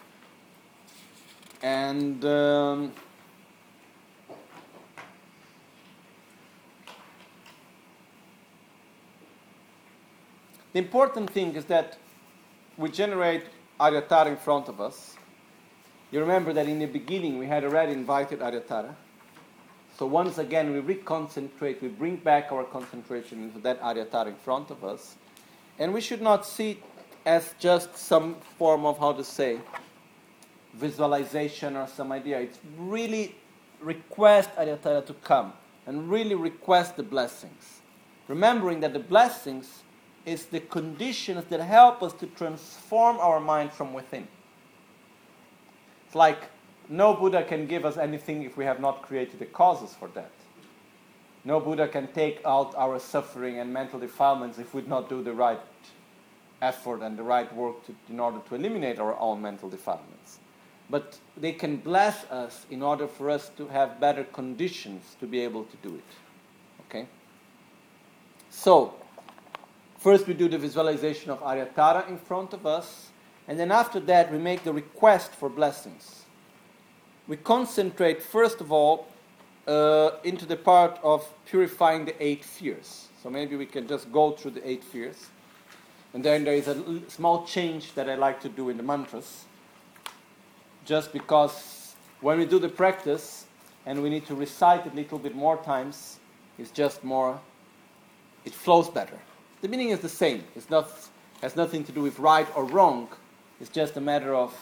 And um, the important thing is that we generate Aryatara in front of us. You remember that in the beginning we had already invited Aryatara. So once again we reconcentrate, we bring back our concentration into that Aryatara in front of us. And we should not see it as just some form of how to say visualization or some idea. It's really request Aryatara to come and really request the blessings. Remembering that the blessings is the conditions that help us to transform our mind from within. It's like no Buddha can give us anything if we have not created the causes for that. No Buddha can take out our suffering and mental defilements if we do not do the right effort and the right work to, in order to eliminate our own mental defilements. But they can bless us in order for us to have better conditions to be able to do it. Okay? So, first we do the visualization of Aryatara in front of us, and then after that we make the request for blessings. We concentrate, first of all, uh, into the part of purifying the eight fears. So maybe we can just go through the eight fears. And then there is a small change that I like to do in the mantras, just because when we do the practice and we need to recite it a little bit more times, it's just more, it flows better. The meaning is the same. It's not has nothing to do with right or wrong. It's just a matter of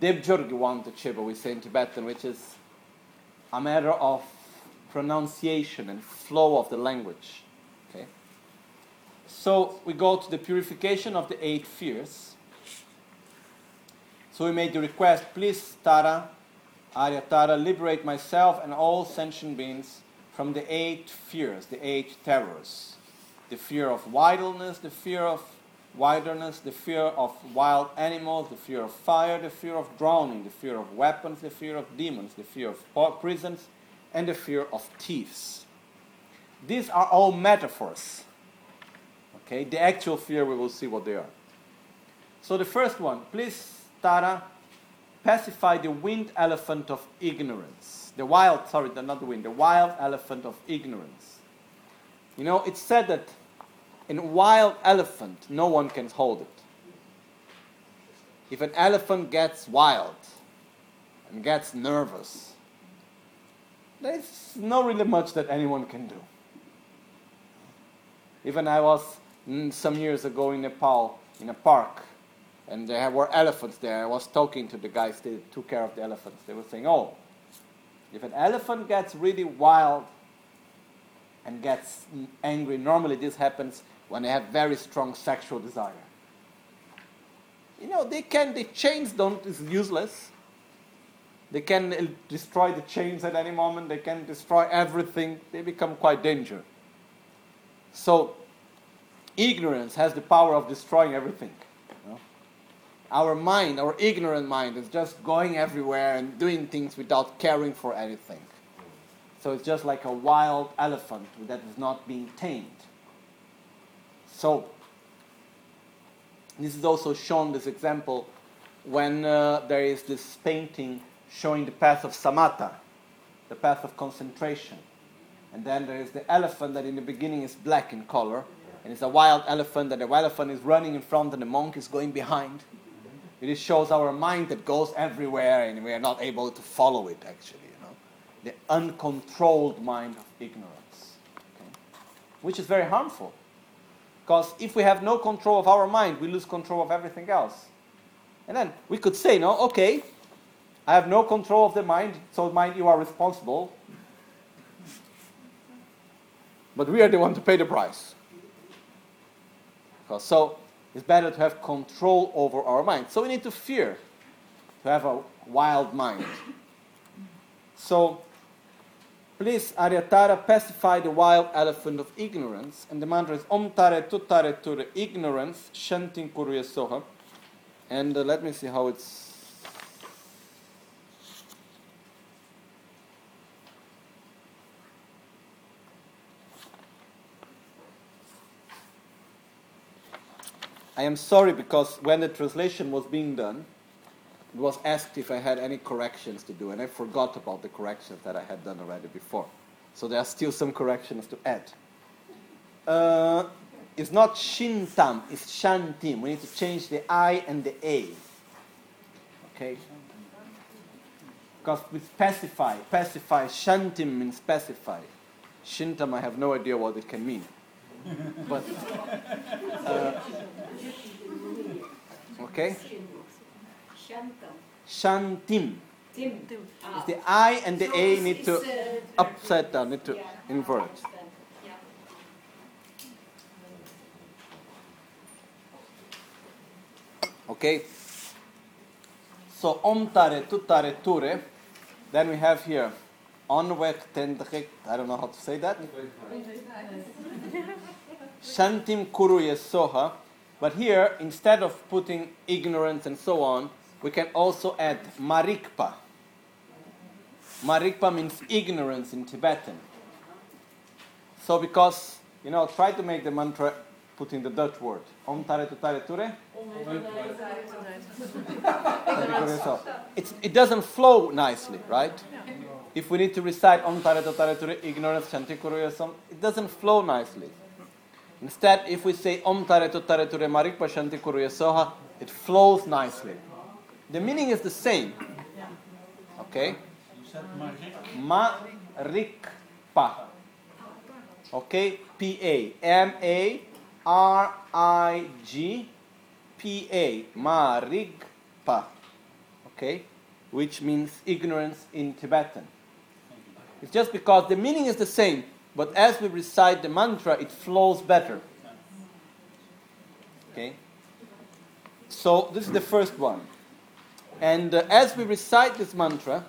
Debjorgiwanta Chiba, we say in Tibetan, which is a matter of pronunciation and flow of the language. Okay? So we go to the purification of the eight fears. So we made the request, please, Tara, Arya Tara, liberate myself and all sentient beings from the eight fears, the eight terrors. The fear of idleness, the fear of wilderness, the fear of wild animals, the fear of fire, the fear of drowning, the fear of weapons, the fear of demons, the fear of prisons, and the fear of thieves. These are all metaphors. Okay, the actual fear we will see what they are. So the first one, please, Tara, pacify the wind elephant of ignorance. The wild, sorry, not the wind, the wild elephant of ignorance. You know, it's said that in a wild elephant, no one can hold it. If an elephant gets wild and gets nervous, there's not really much that anyone can do. Even I was some years ago in Nepal in a park, and there were elephants there. I was talking to the guys that took care of the elephants. They were saying, "Oh, if an elephant gets really wild and gets angry, normally this happens when they have very strong sexual desire. You know, they can, the chains don't, is useless. They can destroy the chains at any moment. They can destroy everything. They become quite dangerous. So, ignorance has the power of destroying everything. You know? Our mind, our ignorant mind, is just going everywhere and doing things without caring for anything. So it's just like a wild elephant that is not being tamed. So, This is also shown, this example, when uh, there is this painting showing the path of samatha, the path of concentration. And then there is the elephant that in the beginning is black in color, and it's a wild elephant, and the elephant is running in front and the monk is going behind. It shows our mind that goes everywhere and we are not able to follow it actually, you know. The uncontrolled mind of ignorance. Okay? Which is very harmful. Because if we have no control of our mind, we lose control of everything else. And then we could say, no, okay, I have no control of the mind, so mind you are responsible. But we are the one to pay the price. Because so it's better to have control over our mind. So we need to fear to have a wild mind. So please, Aryatara, pacify the wild elephant of ignorance. And the mantra is Om Tare Tutare Ture ignorance, Shantin Kurya Soha. And uh, let me see how it's. I am sorry because when the translation was being done, was asked if I had any corrections to do, and I forgot about the corrections that I had done already before. So there are still some corrections to add. Uh, it's not shintam, it's shantim. We need to change the I and the A. Okay? Because we specify, pacify, shantim means specify. Shintam, I have no idea what it can mean. But, uh, okay? Shantam. Shantim. Tim. Ah. The I and the So A it's- need to it's, uh, upside down, need to yeah, invert. Yeah. Okay? So om tare tu tare ture. Then we have here onweg tendrik. I don't know how to say that. Shantim kuru yesoha. But here, instead of putting ignorance and so on, we can also add marikpa. Marikpa means ignorance in Tibetan. So because, you know, try to make the mantra putting the Dutch word. Om tare tare ture. It doesn't flow nicely, right? If we need to recite Om Tare Tare Ture, ignorance, Shanti Kuruyasam, it doesn't flow nicely. Instead, if we say Om Tare Tare Ture Marikpa Shanti Kuruyasoha, it flows nicely. The meaning is the same. Okay? Marikpa. Okay? P A. M A R I G P A. Marigpa. Okay? Which means ignorance in Tibetan. It's just because the meaning is the same, but as we recite the mantra, it flows better. Okay? So, this is the first one. And uh, as we recite this mantra,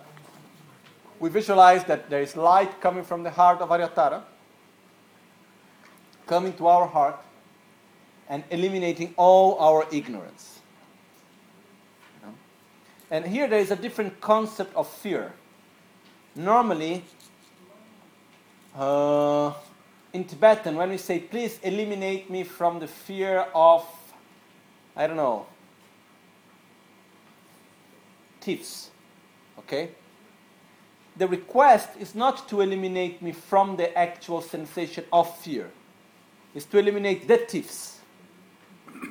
we visualize that there is light coming from the heart of Aryatara, coming to our heart, and eliminating all our ignorance. And here there is a different concept of fear. Normally, uh, in Tibetan, when we say, please eliminate me from the fear of, I don't know, thieves, okay? The request is not to eliminate me from the actual sensation of fear, it's to eliminate the thieves.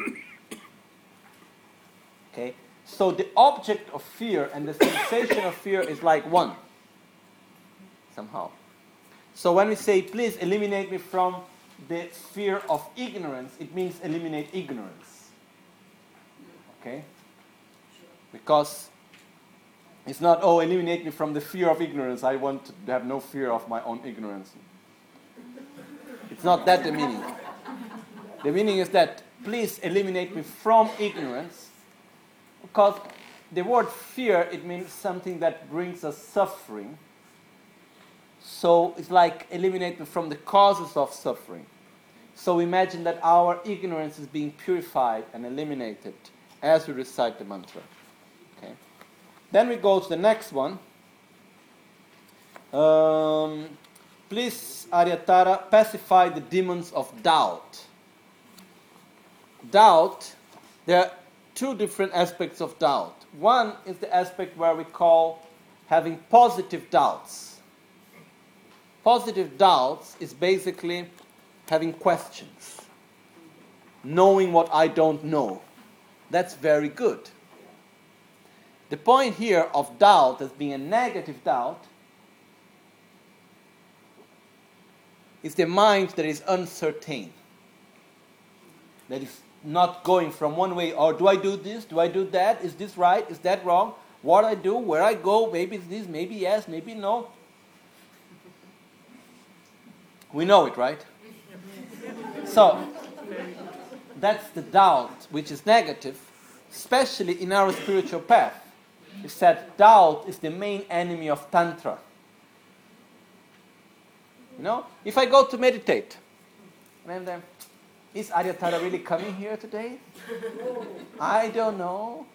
okay? So the object of fear and the sensation of fear is like one, somehow. So when we say, please eliminate me from the fear of ignorance, it means eliminate ignorance. Okay? Because it's not, oh, eliminate me from the fear of ignorance. I want to have no fear of my own ignorance. It's not that the meaning. The meaning is that, please eliminate me from ignorance. Because the word fear, it means something that brings us suffering. So it's like eliminate me from the causes of suffering. So imagine that our ignorance is being purified and eliminated as we recite the mantra. Then we go to the next one. Um, please, Aryatara, pacify the demons of doubt. Doubt there are two different aspects of doubt. One is the aspect where we call having positive doubts. Positive doubts is basically having questions, knowing what I don't know. That's very good. The point here of doubt as being a negative doubt is the mind that is uncertain, that is not going from one way, or do I do this, do I do that, is this right, is that wrong, what I do, where I go, maybe it's this, maybe yes, maybe no. We know it, right? So, that's the doubt which is negative, especially in our spiritual path. It's that doubt is the main enemy of Tantra. You know, if I go to meditate, and there, is Aryatara really coming here today? I don't know.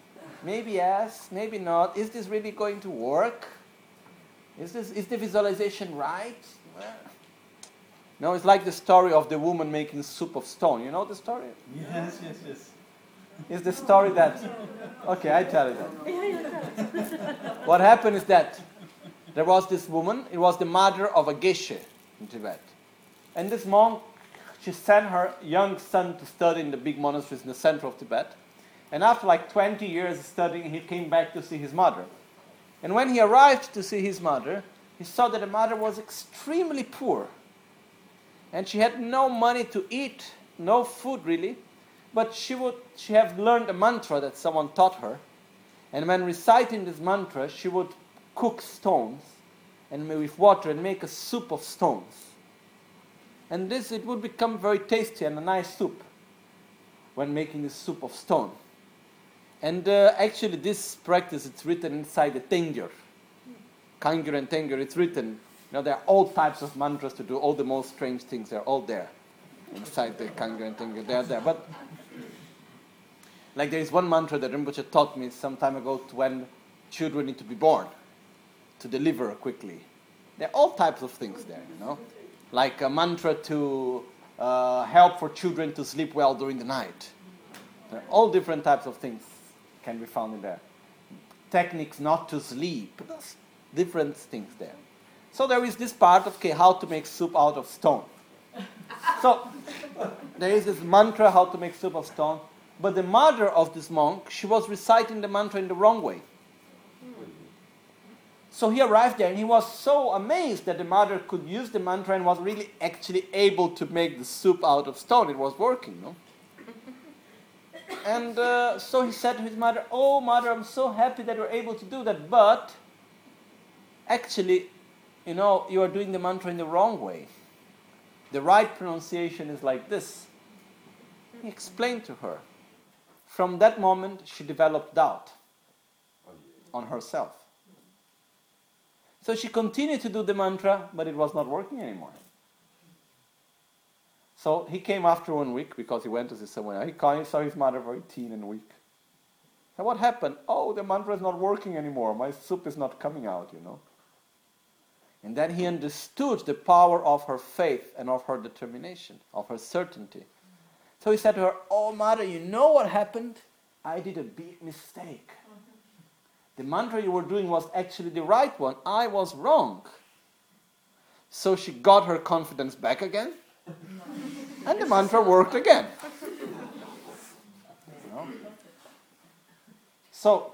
Maybe yes, maybe not. Is this really going to work? Is, this, is the visualization right? No, it's like the story of the woman making soup of stone. You know the story? Yes, yes, yes. Is the story that. Okay, I tell you that. what happened is that there was this woman, it was the mother of a geshe in Tibet. And this monk, she sent her young son to study in the big monasteries in the center of Tibet. And after like 20 years of studying, he came back to see his mother. And when he arrived to see his mother, he saw that the mother was extremely poor. And she had no money to eat, no food really. But she would she have learned a mantra that someone taught her. And when reciting this mantra, she would cook stones and with water and make a soup of stones. And this it would become very tasty and a nice soup when making this soup of stone. And uh, actually, this practice it's written inside the Tengyur, Kangyur and Tengyur. It's written. You know, there are all types of mantras to do all the most strange things. They're all there inside the Kangyur and Tengyur. They're there. But like there is one mantra that Rinpoche taught me some time ago to when children need to be born to deliver quickly. There are all types of things there, you know, like a mantra to uh, help for children to sleep well during the night. There are all different types of things can be found in there. Techniques not to sleep, different things there. So there is this part of okay, how to make soup out of stone. So there is this mantra how to make soup of stone, but the mother of this monk, she was reciting the mantra in the wrong way. So he arrived there and he was so amazed that the mother could use the mantra and was really actually able to make the soup out of stone. It was working, no? And uh, so he said to his mother, Oh, mother, I'm so happy that you're able to do that, but actually, you know, you are doing the mantra in the wrong way. The right pronunciation is like this. He explained to her. From that moment, she developed doubt oh, on herself. So she continued to do the mantra, but it was not working anymore. So he came after one week because he went to see someone. He saw his mother very thin and weak. And what happened? Oh, the mantra is not working anymore. My soup is not coming out, you know. And then he understood the power of her faith and of her determination, of her certainty. So he said to her, Oh, mother, you know what happened? I did a big mistake. The mantra you were doing was actually the right one. I was wrong. So she got her confidence back again, and the mantra worked again. So,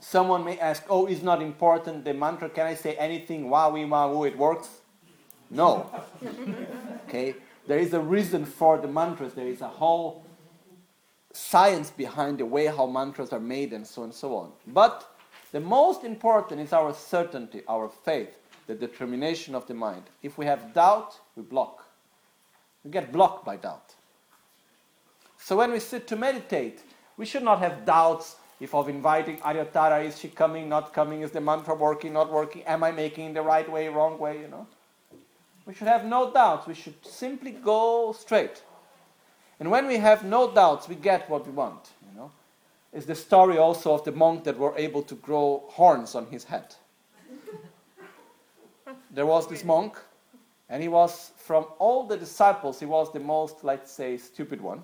someone may ask, oh, it's not important, the mantra, can I say anything, wa wi ma wu, it works? No. okay? There is a reason for the mantras, there is a whole science behind the way how mantras are made and so on and so on. But the most important is our certainty, our faith, the determination of the mind. If we have doubt, we block. We get blocked by doubt. So when we sit to meditate, we should not have doubts if of inviting Aryatara, is she coming, not coming, is the mantra working, not working, am I making the right way, wrong way, you know? We should have no doubts. We should simply go straight. And when we have no doubts, we get what we want. You know, is the story also of the monk that were able to grow horns on his head. there was this monk, and he was from all the disciples, he was the most, let's say, stupid one.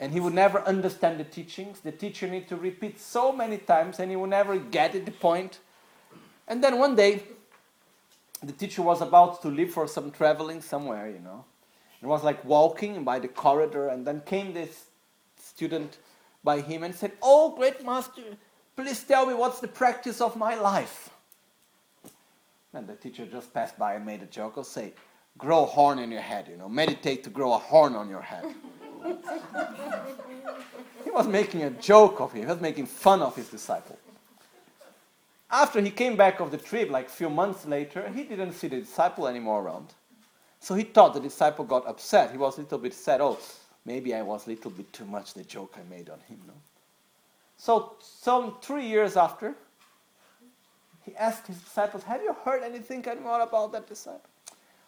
and he would never understand the teachings. The teacher need to repeat so many times, and he would never get at the point. And then one day, the teacher was about to leave for some traveling somewhere, you know. And was like walking by the corridor, and then came this student by him and said, Oh, great master, please tell me what's the practice of my life. And the teacher just passed by and made a joke or say, grow horn in your head, you know, meditate to grow a horn on your head. he was making a joke of him, he was making fun of his disciple. After he came back of the trip, like a few months later, he didn't see the disciple anymore around. So he thought the disciple got upset. He was a little bit sad. Oh, maybe I was a little bit too much the joke I made on him. No? So, some three years after, he asked his disciples, Have you heard anything anymore about that disciple?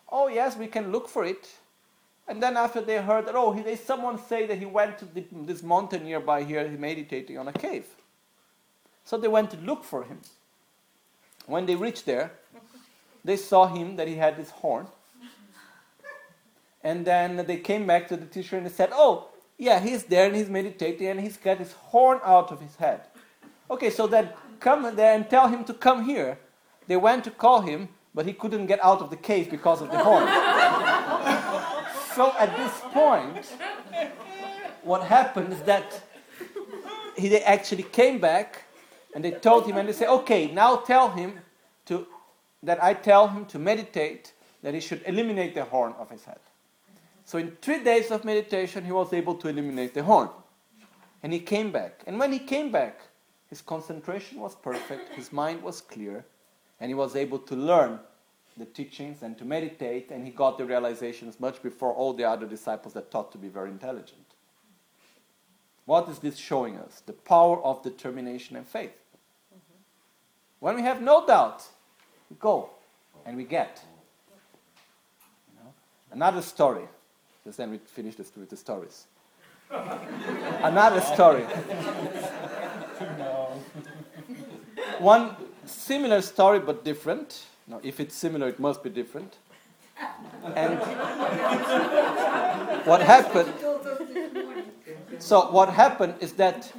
Oh, yes, we can look for it. And then after they heard that, oh, they, someone say that he went to the, this mountain nearby here, he meditating on a cave. So they went to look for him. When they reached there, they saw him that he had this horn. And then they came back to the teacher and they said, oh, yeah, he's there and he's meditating and he's got his horn out of his head. Okay, so then come there and tell him to come here. They went to call him, but he couldn't get out of the cave because of the horn. so at this point, what happened is that he, actually came back and they told him, and they said, okay, now tell him to, that I tell him to meditate, that he should eliminate the horn of his head. So in three days of meditation, he was able to eliminate the horn. And he came back. And when he came back, his concentration was perfect, his mind was clear, and he was able to learn the teachings and to meditate, and he got the realizations much before all the other disciples that thought to be very intelligent. What is this showing us? The power of determination and faith. When we have no doubt, we go and we get. You know? Another story, because then we finish this with the stories. Another story. One similar story but different. No, if it's similar, it must be different. And what happened? So what happened is that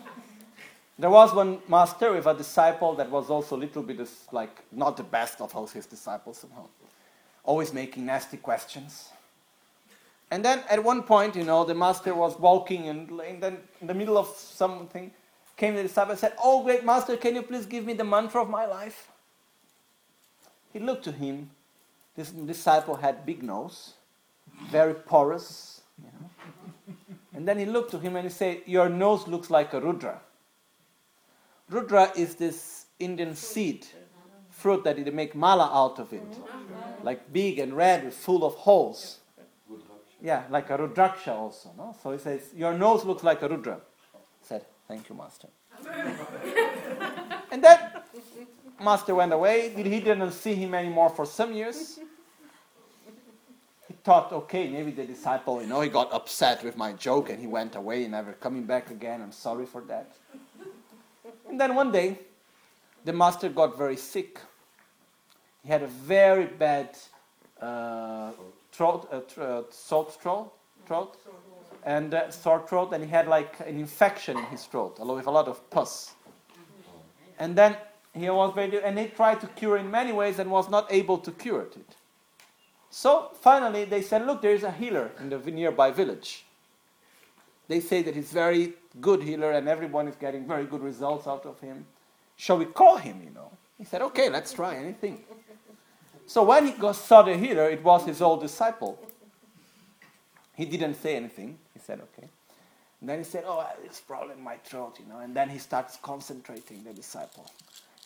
there was one master with a disciple that was also a little bit like not the best of all his disciples somehow, always making nasty questions. And then at one point, you know, the master was walking and then in the middle of something came the disciple and said, Oh, great master, can you please give me the mantra of my life? He looked to him. This disciple had big nose, very porous, you know. And then he looked to him and he said, Your nose looks like a rudra. Rudra is this Indian seed, fruit that they make mala out of it. Like big and red, full of holes. Yeah, like a rudraksha also. No? So he says, Your nose looks like a rudra. Said, Thank you, Master. and then Master went away. He didn't see him anymore for some years. He thought, okay, maybe the disciple, you know, he got upset with my joke and he went away, never coming back again. I'm sorry for that. And then one day, the master got very sick. He had a very bad uh, throat, uh, uh, salt throat, throat, and uh, sore throat, and he had like an infection in his throat, along with a lot of pus. And then he was very, and he tried to cure in many ways and was not able to cure it. So finally, they said, "Look, there is a healer in the nearby village." They say that he's very good healer, and everyone is getting very good results out of him. Shall we call him? You know? He said, "Okay, let's try anything." So when he got, saw the healer, it was his old disciple. He didn't say anything. He said, "Okay." And then he said, "Oh, it's problem in my throat, you know." And then he starts concentrating the disciple.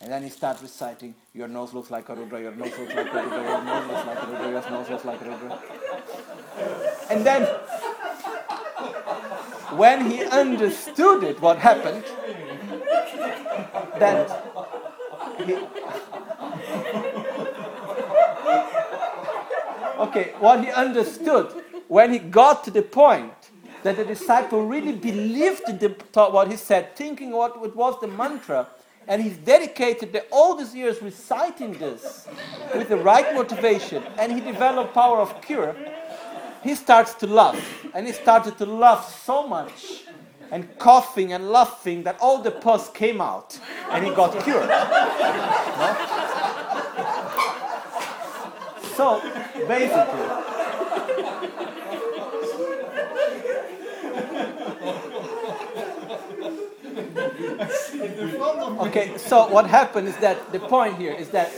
And then he starts reciting, Your nose looks like a Rudra, your nose looks like a Rudra, your nose looks like a Rudra, your nose looks like a Rudra. And then, when he understood it, what happened, that he, okay, what he understood, when he got to the point that the disciple really believed the, what he said, thinking what it was the mantra, and he's dedicated the, all these years reciting this with the right motivation, and he developed power of cure, he starts to laugh. And he started to laugh so much and coughing and laughing that all the pus came out and he got cured. No? So basically, okay, so what happened is that the point here is that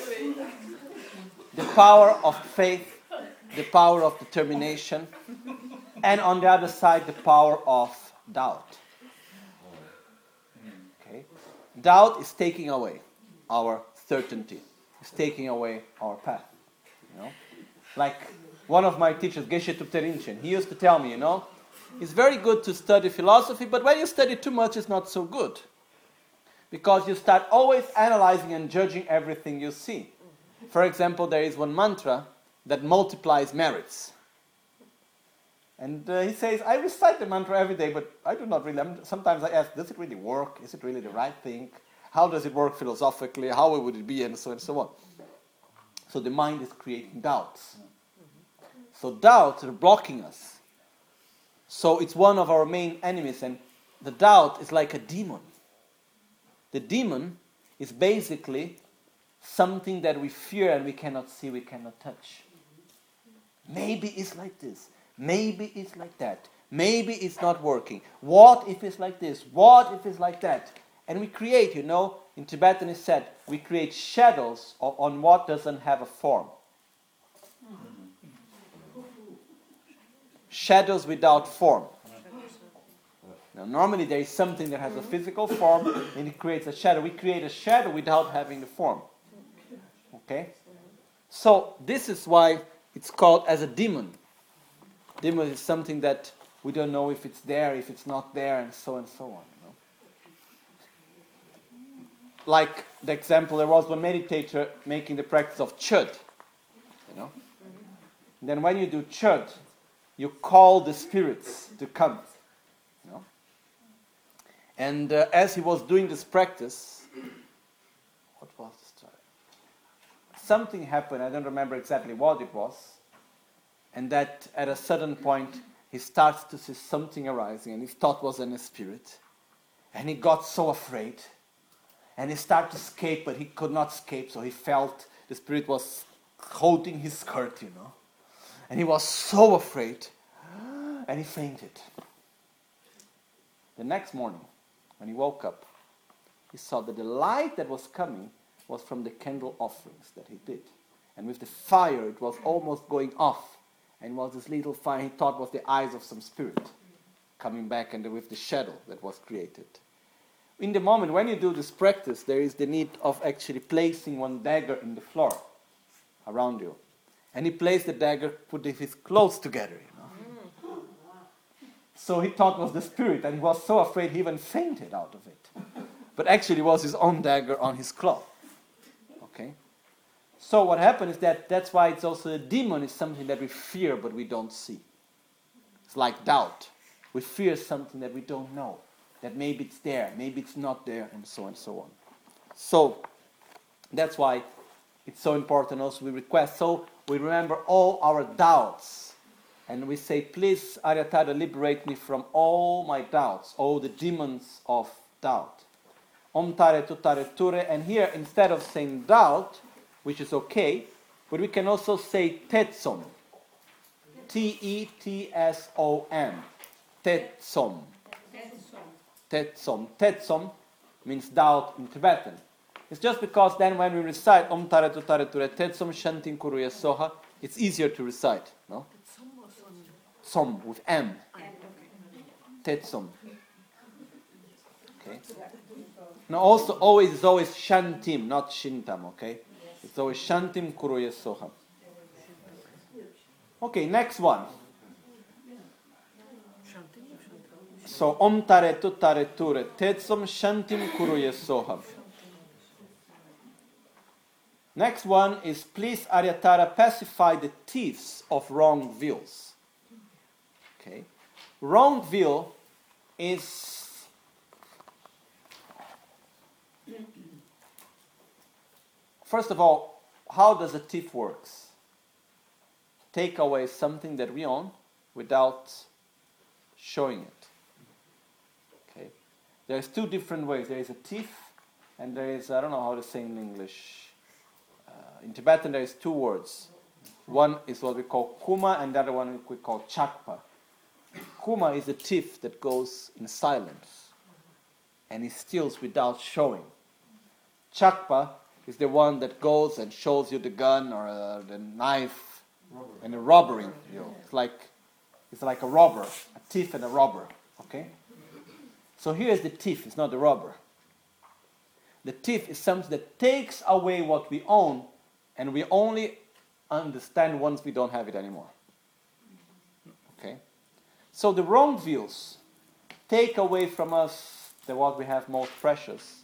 the power of faith, the power of determination, and on the other side, the power of doubt. Okay? Doubt is taking away our certainty, it's taking away our path. You know? Like one of my teachers, Geshe Thubten Rinchen, he used to tell me, you know, it's very good to study philosophy, but when you study too much, it's not so good. Because you start always analyzing and judging everything you see. For example, there is one mantra that multiplies merits. And uh, he says, I recite the mantra every day, but I do not really. Sometimes I ask, does it really work? Is it really the right thing? How does it work philosophically? How would it be? And so on and so on. So the mind is creating doubts. So doubts are blocking us. So it's one of our main enemies, and the doubt is like a demon. The demon is basically something that we fear and we cannot see, we cannot touch. Maybe it's like this. Maybe it's like that. Maybe it's not working. What if it's like this? What if it's like that? And we create, you know, in Tibetan it's said, we create shadows on what doesn't have a form. Shadows without form. Now, normally there is something that has a physical form and it creates a shadow. We create a shadow without having the form. Okay? So, this is why it's called as a demon. Demon is something that we don't know if it's there, if it's not there, and so and so on. You know? Like the example, there was one meditator making the practice of chöd. You know? Then when you do chöd, you call the spirits to come. You know? And uh, as he was doing this practice, what was this? Something happened, I don't remember exactly what it was and that at a certain point he starts to see something arising and he thought was in a spirit and he got so afraid and he started to escape but he could not escape so he felt the spirit was holding his skirt you know. And he was so afraid and he fainted. The next morning when he woke up he saw that the light that was coming was from the candle offerings that he did and with the fire it was almost going off and was this little fire he thought was the eyes of some spirit coming back and with the shadow that was created. In the moment when you do this practice, there is the need of actually placing one dagger in the floor around you. And he placed the dagger, put his clothes together, you know. So he thought was the spirit, and he was so afraid he even fainted out of it. But actually it was his own dagger on his cloth. So what happened is that that's why it's also a demon is something that we fear but we don't see. It's like doubt. We fear something that we don't know. That maybe it's there, maybe it's not there, and so on and so on. So that's why it's so important also we request. So we remember all our doubts. And we say, please, Aryatara, liberate me from all my doubts, all the demons of doubt. Om tare tutare ture. And here, instead of saying doubt, which is okay, but we can also say tetsom. T E T S O M. Tetsom. Tetsom. Tetsom means doubt in Tibetan. It's just because then when we recite Om Tare Tare Ture Tetsom Shantin Kuruya Soha, it's easier to recite. No? Som with M. Tetsom. Okay. Now also always is always Shantim, not Shintam, okay? So Shantim Kuruye Soham. Okay, next one. So Om Tare Tu Tare Tetsom Shantim Kuruye Soham. Next one is please Aryatara pacify the thieves of wrong views. Okay. Wrong view is First of all, how does a thief works? Take away something that we own without showing it. Okay, there's two different ways. There is a tif, and there is I don't know how to say in English. Uh, in Tibetan, there is two words. One is what we call kuma, and the other one we call chakpa. Kuma is a tif that goes in silence, and he steals without showing. Chakpa is the one that goes and shows you the gun or uh, the knife and a robbery. You know, it's like it's like a robber, a thief and a robber. Okay. So here is the thief. It's not the robber. The thief is something that takes away what we own, and we only understand once we don't have it anymore. Okay. So the wrong views take away from us the what we have most precious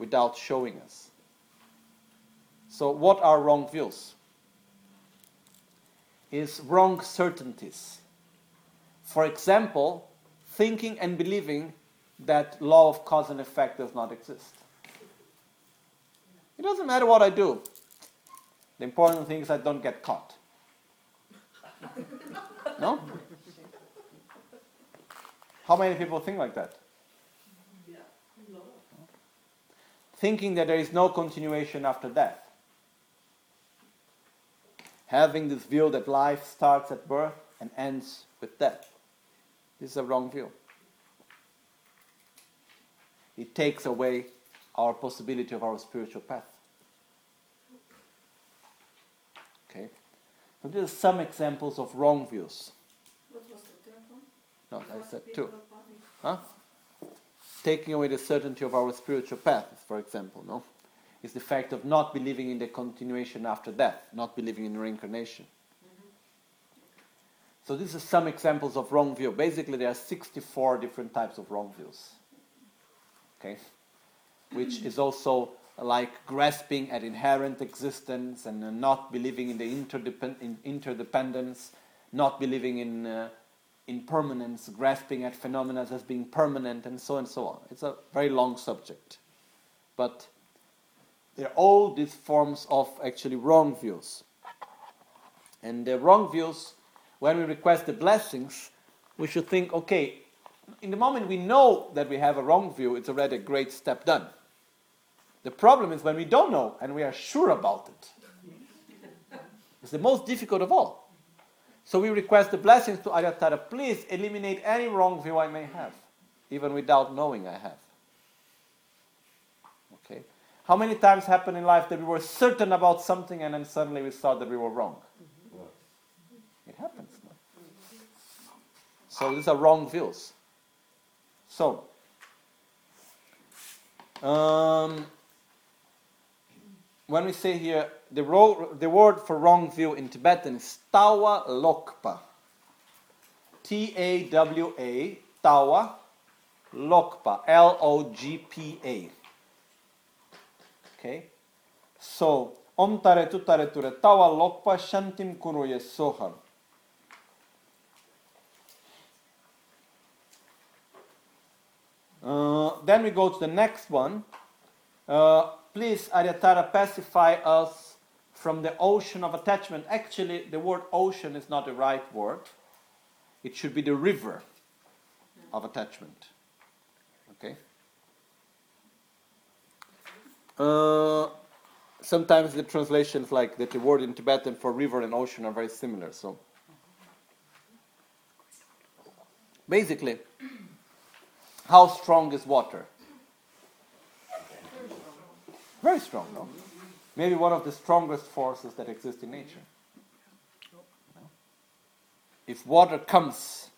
without showing us. So, what are wrong views? Is wrong certainties. For example, thinking and believing that law of cause and effect does not exist. It doesn't matter what I do. The important thing is I don't get caught. No? How many people think like that? Thinking that there is no continuation after death. Having this view that life starts at birth and ends with death. This is a wrong view. It takes away our possibility of our spiritual path. Okay? So these are some examples of wrong views. What was the third one? No, I said two. Huh? Taking away the certainty of our spiritual path, for example, no? Is the fact of not believing in the continuation after death, not believing in reincarnation. So these are some examples of wrong view. Basically, there are 64 different types of wrong views. Okay? Which is also like grasping at inherent existence and not believing in the interdepend- in interdependence, not believing in uh, impermanence, grasping at phenomena as being permanent, and so on and so on. It's a very long subject. But they're all these forms of actually wrong views. And the wrong views, when we request the blessings, we should think, okay, in the moment we know that we have a wrong view, it's already a great step done. The problem is when we don't know and we are sure about it. It's the most difficult of all. So we request the blessings to Aryatara, please eliminate any wrong view I may have, even without knowing I have. How many times happened in life that we were certain about something and then suddenly we saw that we were wrong? It happens. So these are wrong views. So, um, when we say here, the, ro- the word for wrong view in Tibetan is tawa lokpa. T A W A, tawa lokpa. L O G P A. Okay? So, om tare tu tare ture tawa lokpa shantim kuruye sohar. Uh, then we go to the next one. Uh, please, Aryatara, pacify us from the ocean of attachment. Actually, the word ocean is not the right word. It should be the river of attachment. Okay? Uh, sometimes the translations, like that the word in Tibetan for river and ocean, are very similar. So, basically, how strong is water? Very strong, no? Maybe one of the strongest forces that exist in nature. If water comes,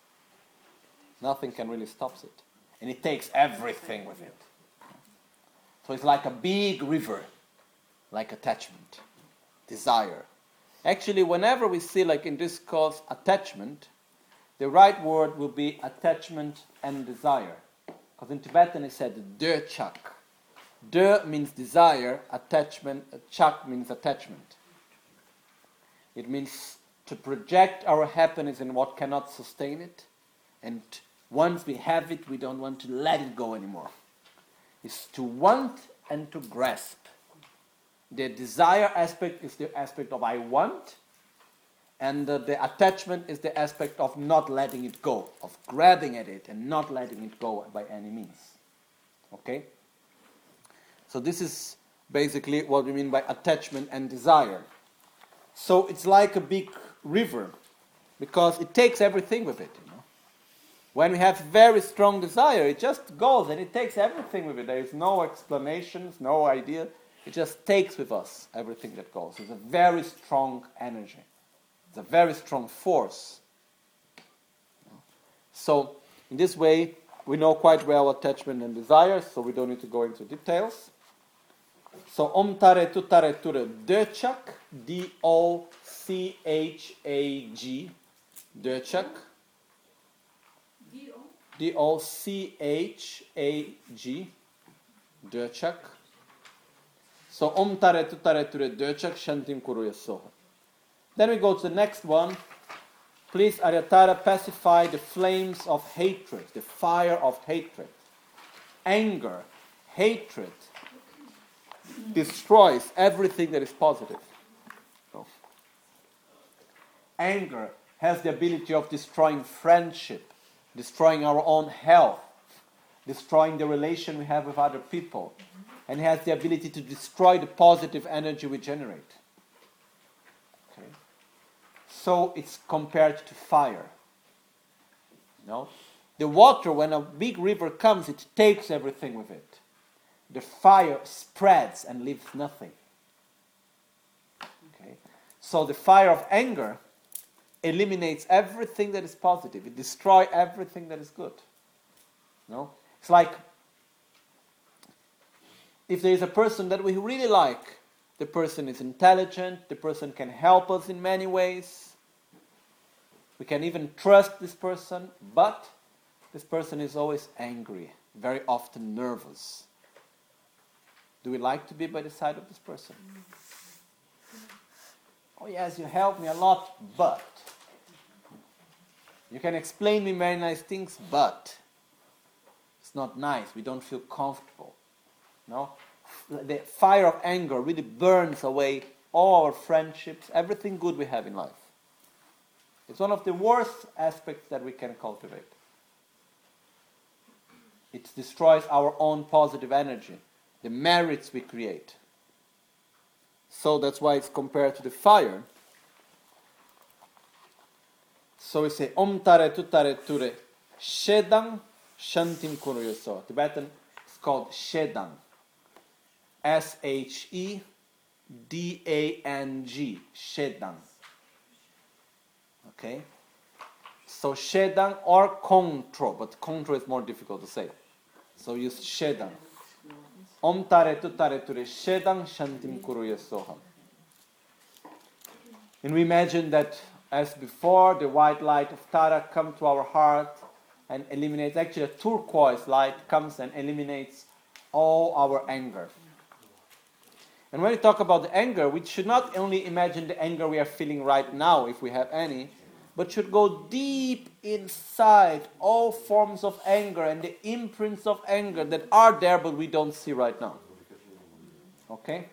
nothing can really stop it. And it takes everything with it. So it's like a big river, like attachment, desire. Actually, whenever we see, like in this course, attachment, the right word will be attachment and desire. Because in Tibetan it said de chak. De means desire, attachment, chak means attachment. It means to project our happiness in what cannot sustain it, and once we have it, we don't want to let it go anymore. It's to want and to grasp. The desire aspect is the aspect of I want, and uh, the attachment is the aspect of not letting it go, of grabbing at it and not letting it go by any means. Okay? So this is basically what we mean by attachment and desire. So it's like a big river because it takes everything with it. When we have very strong desire, it just goes and it takes everything with it. There is no explanations, no idea. It just takes with us everything that goes. It's a very strong energy. It's a very strong force. So, in this way, we know quite well attachment and desire, so we don't need to go into details. So, om tare tu tare ture döchak, D O C H A G, döchak, D O C H A G, döchak. So, om tare tu tare ture döchak, shantim. Then we go to the next one. Please, Aryatara, pacify the flames of hatred, the fire of hatred. Anger, hatred, destroys everything that is positive. Anger has the ability of destroying friendship, destroying our own health, destroying the relation we have with other people, and has the ability to destroy the positive energy we generate. Okay. So it's compared to fire. No? The water, when a big river comes, it takes everything with it. The fire spreads and leaves nothing. Okay? So the fire of anger eliminates everything that is positive. It destroys everything that is good. No? It's like if there is a person that we really like, the person is intelligent, the person can help us in many ways. We can even trust this person, but this person is always angry, very often nervous. Do we like to be by the side of this person? Oh, yes, you helped me a lot, but. You can explain me very nice things, but. It's not nice. We don't feel comfortable. No? The fire of anger really burns away all our friendships, everything good we have in life. It's one of the worst aspects that we can cultivate. It destroys our own positive energy, the merits we create. So that's why it's compared to the fire. So we say Om Tare Tutare Ture Shedang Shantim Kuruyoso. Tibetan it's called Shedang. S H E D A N G. Shedang. Okay? So Shedang or Kontro, but Kontro is more difficult to say. So use Shedang. Om tare tu tare ture Shedang Shantim Kuruya Soham. And we imagine that as before, the white light of Tara come to our heart and eliminates, actually a turquoise light comes and eliminates all our anger. And when we talk about the anger, we should not only imagine the anger we are feeling right now, if we have any, but should go deep inside all forms of anger and the imprints of anger that are there but we don't see right now. Okay?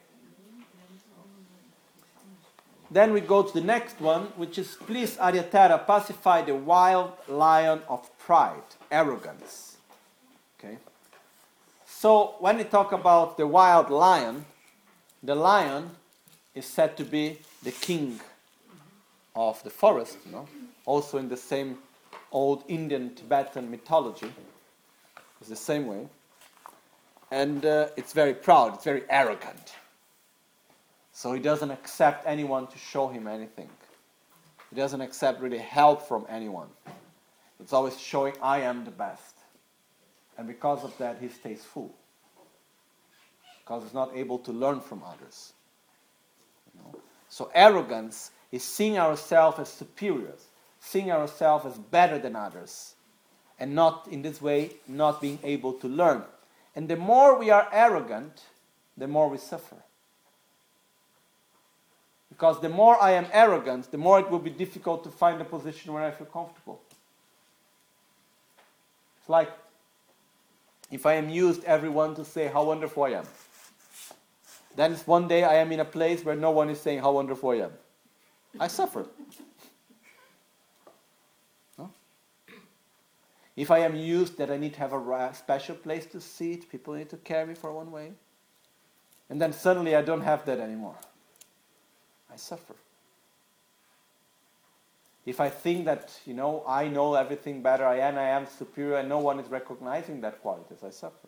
Then we go to the next one, which is please Aryatara pacify the wild lion of pride, arrogance. Okay? So when we talk about the wild lion, the lion is said to be the king of the forest, you know, also in the same old Indian Tibetan mythology. It's the same way. And uh, it's very proud, it's very arrogant. So he doesn't accept anyone to show him anything. He doesn't accept really help from anyone. It's always showing, I am the best. And because of that, he stays full. Because he's not able to learn from others. You know? So arrogance is seeing ourselves as superiors, seeing ourselves as better than others, and not in this way not being able to learn. And the more we are arrogant, the more we suffer. Because the more I am arrogant, the more it will be difficult to find a position where I feel comfortable. It's like if I am used everyone to say how wonderful I am. Then one day I am in a place where no one is saying how wonderful I am. I suffer. No? If I am used that I need to have a special place to sit, people need to carry me for one way. And then suddenly I don't have that anymore. I suffer. If I think that, you know, I know everything better, I am, I am superior, and no one is recognizing that qualities, I suffer.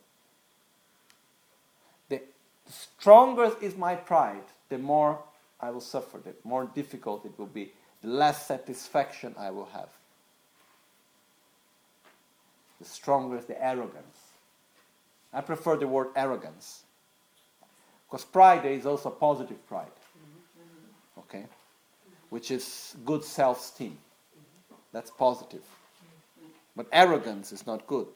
The stronger is my pride, the more I will suffer, the more difficult it will be, the less satisfaction I will have. The stronger is the arrogance. I prefer the word arrogance. Because pride is also positive pride. Which is good self esteem. That's positive. But arrogance is not good.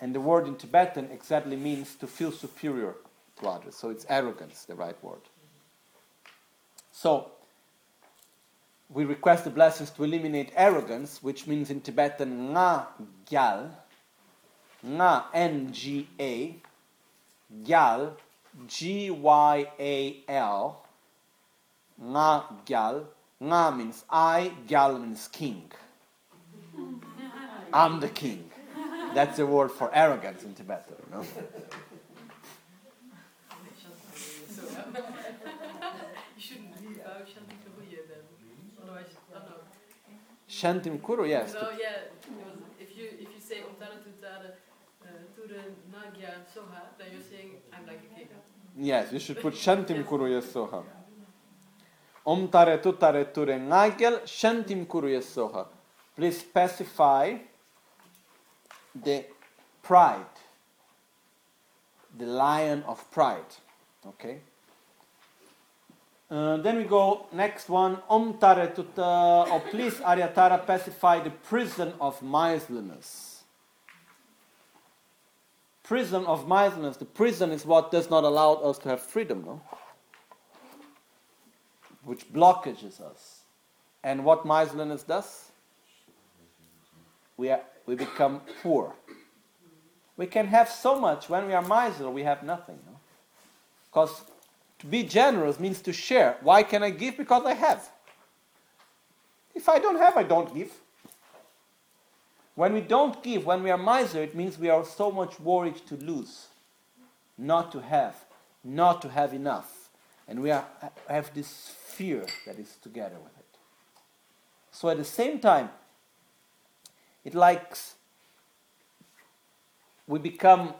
And the word in Tibetan exactly means to feel superior to others. So it's arrogance, the right word. So we request the blessings to eliminate arrogance, which means in Tibetan nga gyal, nga n g a, gyal g y a l, nga gyal. Nga means I, gyal means king. I'm the king. That's the word for arrogance in Tibetan. You shouldn't leave out Shanti Kabuya then. Otherwise, oh no. Shantim Kuru, yes. No, yeah. If you if you say Omtara Tutara uh, to the Nagya Soha, then you're saying I'm like a king. Yes, you should put Shantim Kuru Yasoha. Om tare tu tare ture nga gyal Shantim Kuru Yasoha. Please specify the pride, the lion of pride. Okay? Uh, then we go next one. Om tare tuta. Oh, please, Aryatara, specify the prison of miserliness. Prison of miserliness. The prison is what does not allow us to have freedom, no? Which blockages us. And what miserliness does? We, are, we become poor. We can have so much. When we are miserly, we have nothing. No? Because to be generous means to share. Why can I give? Because I have. If I don't have, I don't give. When we don't give, when we are miser, it means we are so much worried to lose, not to have, not to have enough. And we are, have this fear that is together with it. So at the same time, it likes, we become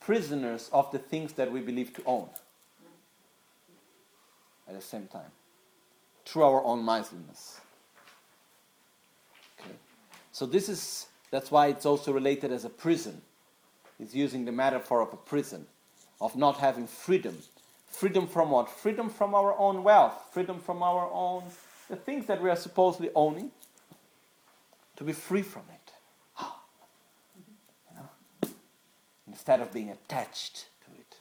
prisoners of the things that we believe to own at the same time through our own miserliness. Okay. So this is that's why it's also related as a prison. It's using the metaphor of a prison, of not having freedom. Freedom from what? Freedom from our own wealth, freedom from our own the things that we are supposedly owning, to be free from it. Ah. You know? Instead of being attached to it.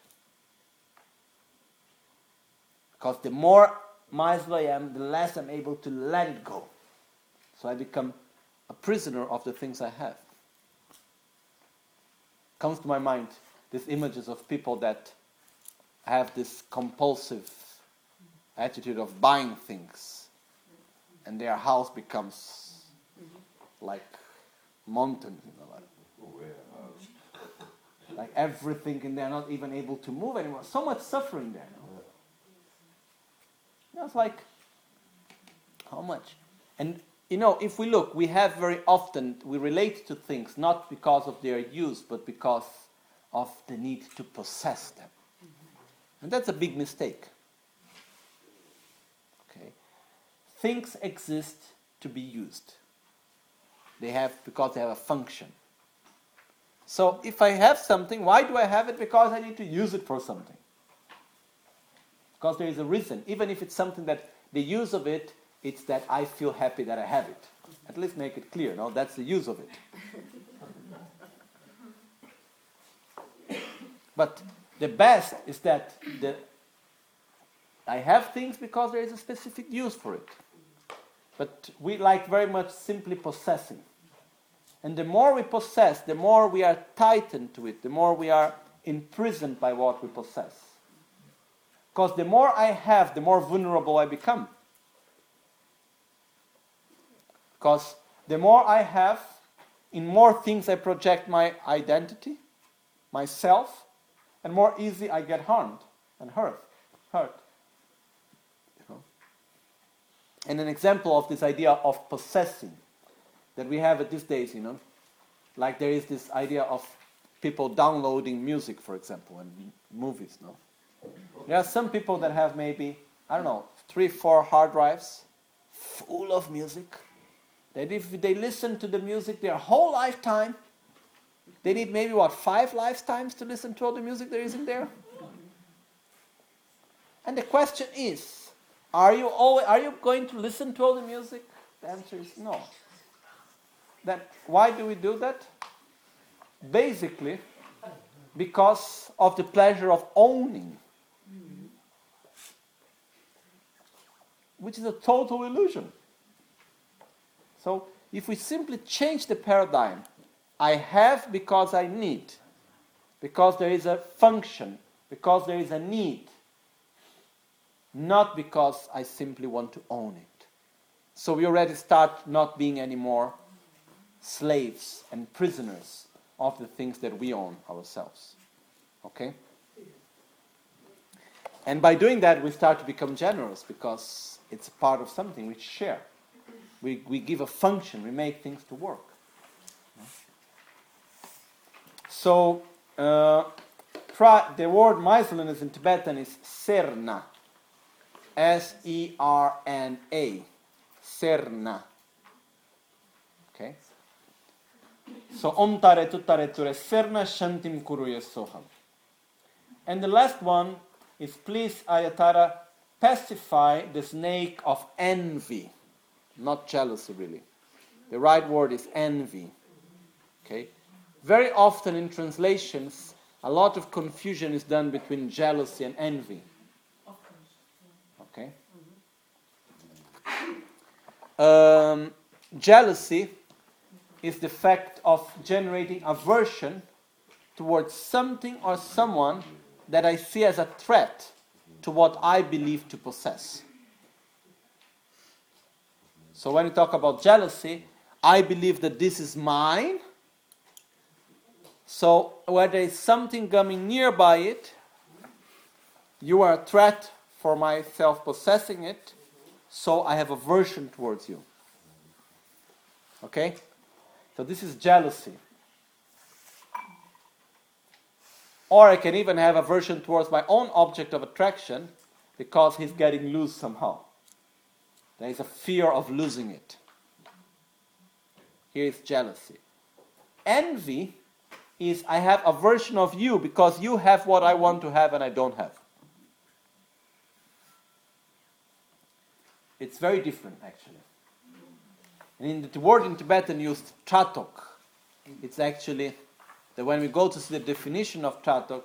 Because the more miserly I am, the less I'm able to let it go. So I become a prisoner of the things I have. Comes to my mind these images of people that have this compulsive attitude of buying things, and their house becomes like mountains, you know, like, like everything, and they're not even able to move anymore. So much suffering there. It's like how much? And you know, if we look, we have very often we relate to things not because of their use, but because of the need to possess them. And that's a big mistake. Okay. Things exist to be used. They have because they have a function. So if I have something, why do I have it? Because I need to use it for something. Because there is a reason. Even if it's something that the use of it, it's that I feel happy that I have it. At least make it clear, no? That's the use of it. But the best is that the, I have things because there is a specific use for it. But we like very much simply possessing. And the more we possess, the more we are tightened to it, the more we are imprisoned by what we possess. Because the more I have, the more vulnerable I become. Because the more I have, in more things I project my identity, myself, and more easy I get harmed and hurt. Hurt. You know? And an example of this idea of possessing that we have at these days, you know, like there is this idea of people downloading music, for example, and movies. No, there are some people that have maybe I don't know three, four hard drives full of music. That if they listen to the music their whole lifetime, they need maybe what five lifetimes to listen to all the music there is in there. And the question is, are you always, are you going to listen to all the music? The answer is no. Then why do we do that? Basically, because of the pleasure of owning, which is a total illusion. So, if we simply change the paradigm, I have because I need, because there is a function, because there is a need, not because I simply want to own it. So, we already start not being anymore slaves and prisoners of the things that we own ourselves. Okay? And by doing that, we start to become generous because it's part of something we share. We, we give a function, we make things to work. So, uh, the word mindfulness in Tibetan is serna. S E R N A. Serna. Okay? So omtare tutare ture serna shantim kuruye soham. And the last one is please Aryatara pacify the snake of envy, not jealousy really. The right word is envy. Okay? Very often in translations, a lot of confusion is done between jealousy and envy. Okay? Um, jealousy is the fact of generating aversion towards something or someone that I see as a threat to what I believe to possess. So when we talk about jealousy, I believe that this is mine. So where there is something coming nearby it, you are a threat for myself possessing it, so I have aversion towards you. Okay? So this is jealousy. Or I can even have aversion towards my own object of attraction because he's getting loose somehow. There is a fear of losing it. Here is jealousy. Envy is I have a version of you because you have what I want to have and I don't have. It's very different, actually. And in the word in Tibetan used tratok, it's actually that when we go to see the definition of tratok,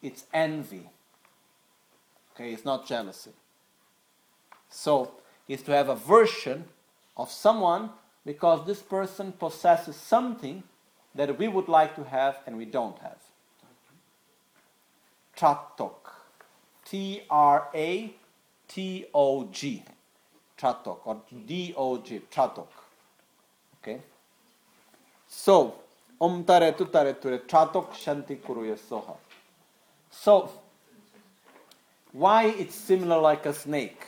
it's envy. Okay, it's not jealousy. So it's to have aversion of someone because this person possesses something that we would like to have and we don't have. Tratok. T R A T O G. Tratok or D O G. Tratok. Okay? So, om tare tu tare ture tratok shanti kuruye soha. So, why it's similar like a snake?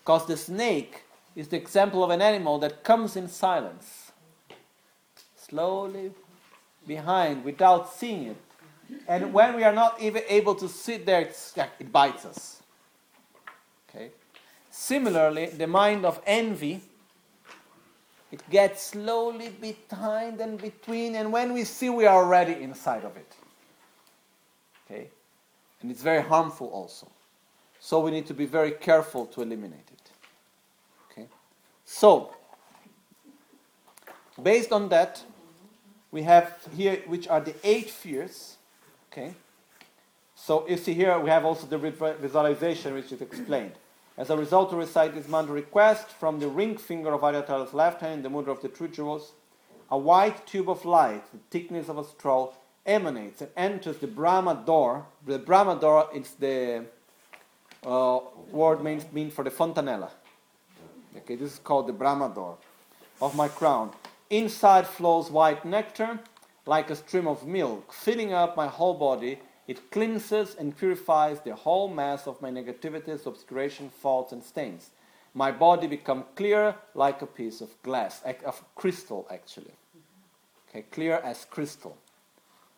Because the snake is the example of an animal that comes in silence, slowly behind without seeing it. And when we are not even able to sit there, it bites us. Okay? Similarly, the mind of envy it gets slowly behind and between, and when we see, we are already inside of it. Okay? And it's very harmful also. So we need to be very careful to eliminate it. Okay? So, based on that, we have here, which are the eight fears. Okay? So you see here, we have also the visualization, which is explained. As a result, to recite this mantra request from the ring finger of Aryatara's left hand the mudra of the true jewels, a white tube of light, the thickness of a straw, emanates and enters the Brahma door. The Brahma door is the uh, word means mean for the fontanella. Okay, this is called the Brahma door of my crown. Inside flows white nectar like a stream of milk, filling up my whole body. It cleanses and purifies the whole mass of my negativities, obscuration, faults, and stains. My body becomes clear like a piece of glass, of crystal, actually. Okay, clear as crystal.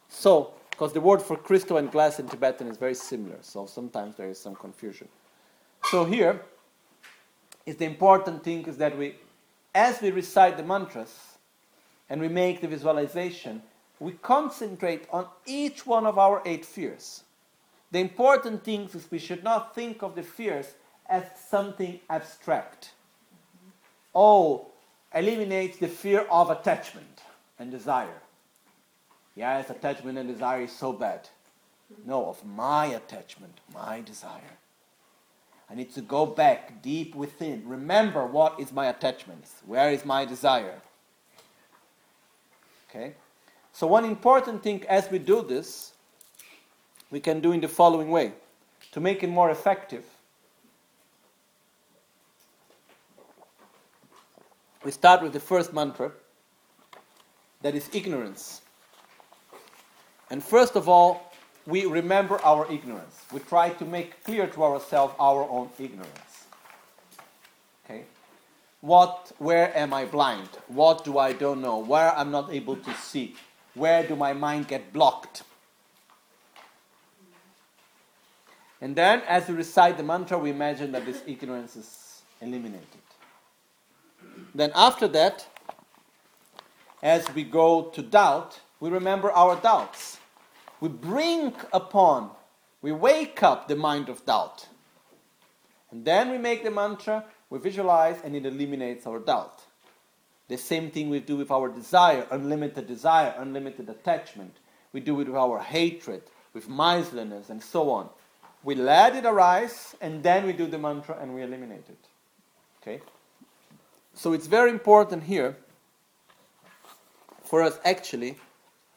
So, because the word for crystal and glass in Tibetan is very similar, so sometimes there is some confusion. So here, is the important thing is that we, as we recite the mantras and we make the visualization, we concentrate on each one of our eight fears. The important thing is we should not think of the fears as something abstract. Oh, eliminates the fear of attachment and desire. Yes, attachment and desire is so bad. No, of my attachment, my desire. I need to go back deep within. Remember what is my attachments? Where is my desire? Okay? So, one important thing as we do this, we can do in the following way to make it more effective. We start with the first mantra that is ignorance. And first of all, we remember our ignorance. We try to make clear to ourselves our own ignorance. What, where am I blind? What do I don't know? Where I'm not able to see? Where do my mind get blocked? And then, as we recite the mantra, we imagine that this ignorance is eliminated. Then, after that, as we go to doubt, we remember our doubts. We bring upon, we wake up the mind of doubt. And then we make the mantra, we visualize, and it eliminates our doubt. The same thing we do with our desire, unlimited desire, unlimited attachment. We do it with our hatred, with miserliness, and so on. We let it arise, and then we do the mantra and we eliminate it. Okay? So it's very important here for us actually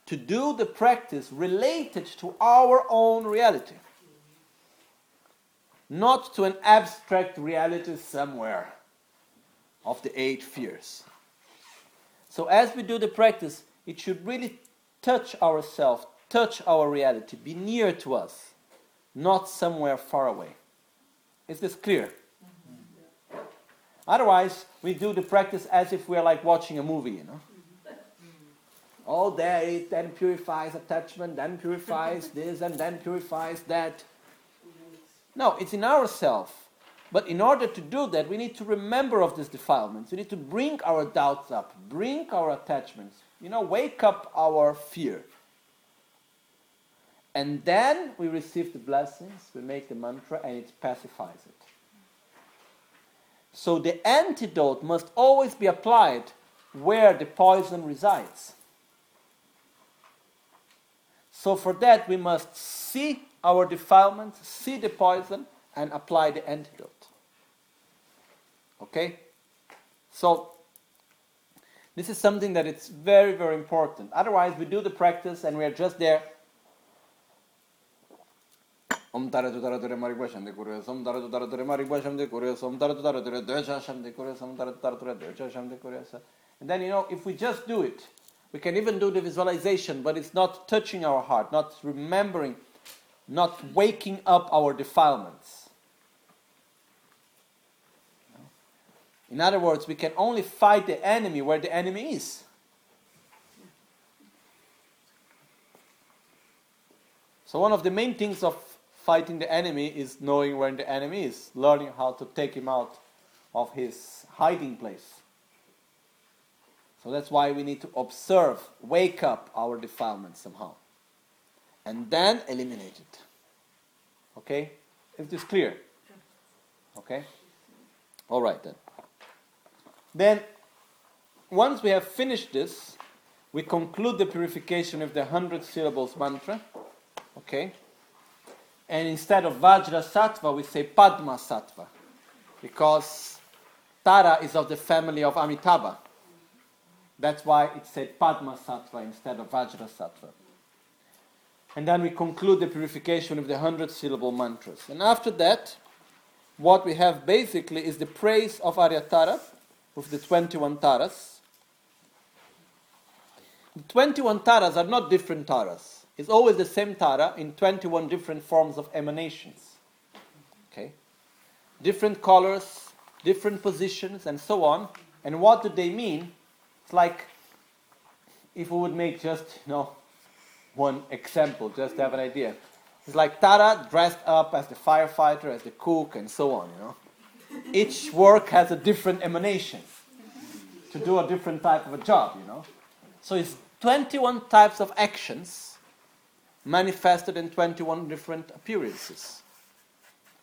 to do the practice related to our own reality, not to an abstract reality somewhere of the eight fears. So, as we do the practice, it should really touch ourselves, touch our reality, be near to us, not somewhere far away. Is this clear? Mm-hmm. Otherwise, we do the practice as if we're like watching a movie, you know. Oh, there it then purifies attachment, then purifies this, and then purifies that. No, it's in ourself. But in order to do that, we need to remember of these defilements. We need to bring our doubts up, bring our attachments, you know, wake up our fear. And then we receive the blessings, we make the mantra, and it pacifies it. So the antidote must always be applied where the poison resides. So for that, we must see our defilements, see the poison, and apply the antidote. Okay? So this is something that it's very, very important. Otherwise, we do the practice and we are just there. And then, you know, if we just do it, we can even do the visualization, but it's not touching our heart, not remembering, not waking up our defilements. In other words, we can only fight the enemy where the enemy is. So, one of the main things of fighting the enemy is knowing where the enemy is, learning how to take him out of his hiding place. So that's why we need to observe, wake up our defilement somehow, and then eliminate it. Okay? Is this clear? Okay? All right then. Then, once we have finished this, we conclude the purification of the hundred syllables mantra. Okay? And instead of Vajra Sattva, we say Padma Sattva. Because Tara is of the family of Amitabha. That's why it said Padma Sattva instead of Vajra Sattva. And then we conclude the purification with the hundred syllable mantras. And after that, what we have basically is the praise of Aryatara with the 21 taras. The 21 taras are not different taras. It's always the same tara in 21 different forms of emanations. Okay? Different colors, different positions, and so on. And what do they mean? It's like if we would make just, you know, one example, just to have an idea. It's like Tara dressed up as the firefighter, as the cook, and so on, you know. Each work has a different emanation to do a different type of a job, you know. So it's 21 types of actions manifested in 21 different appearances.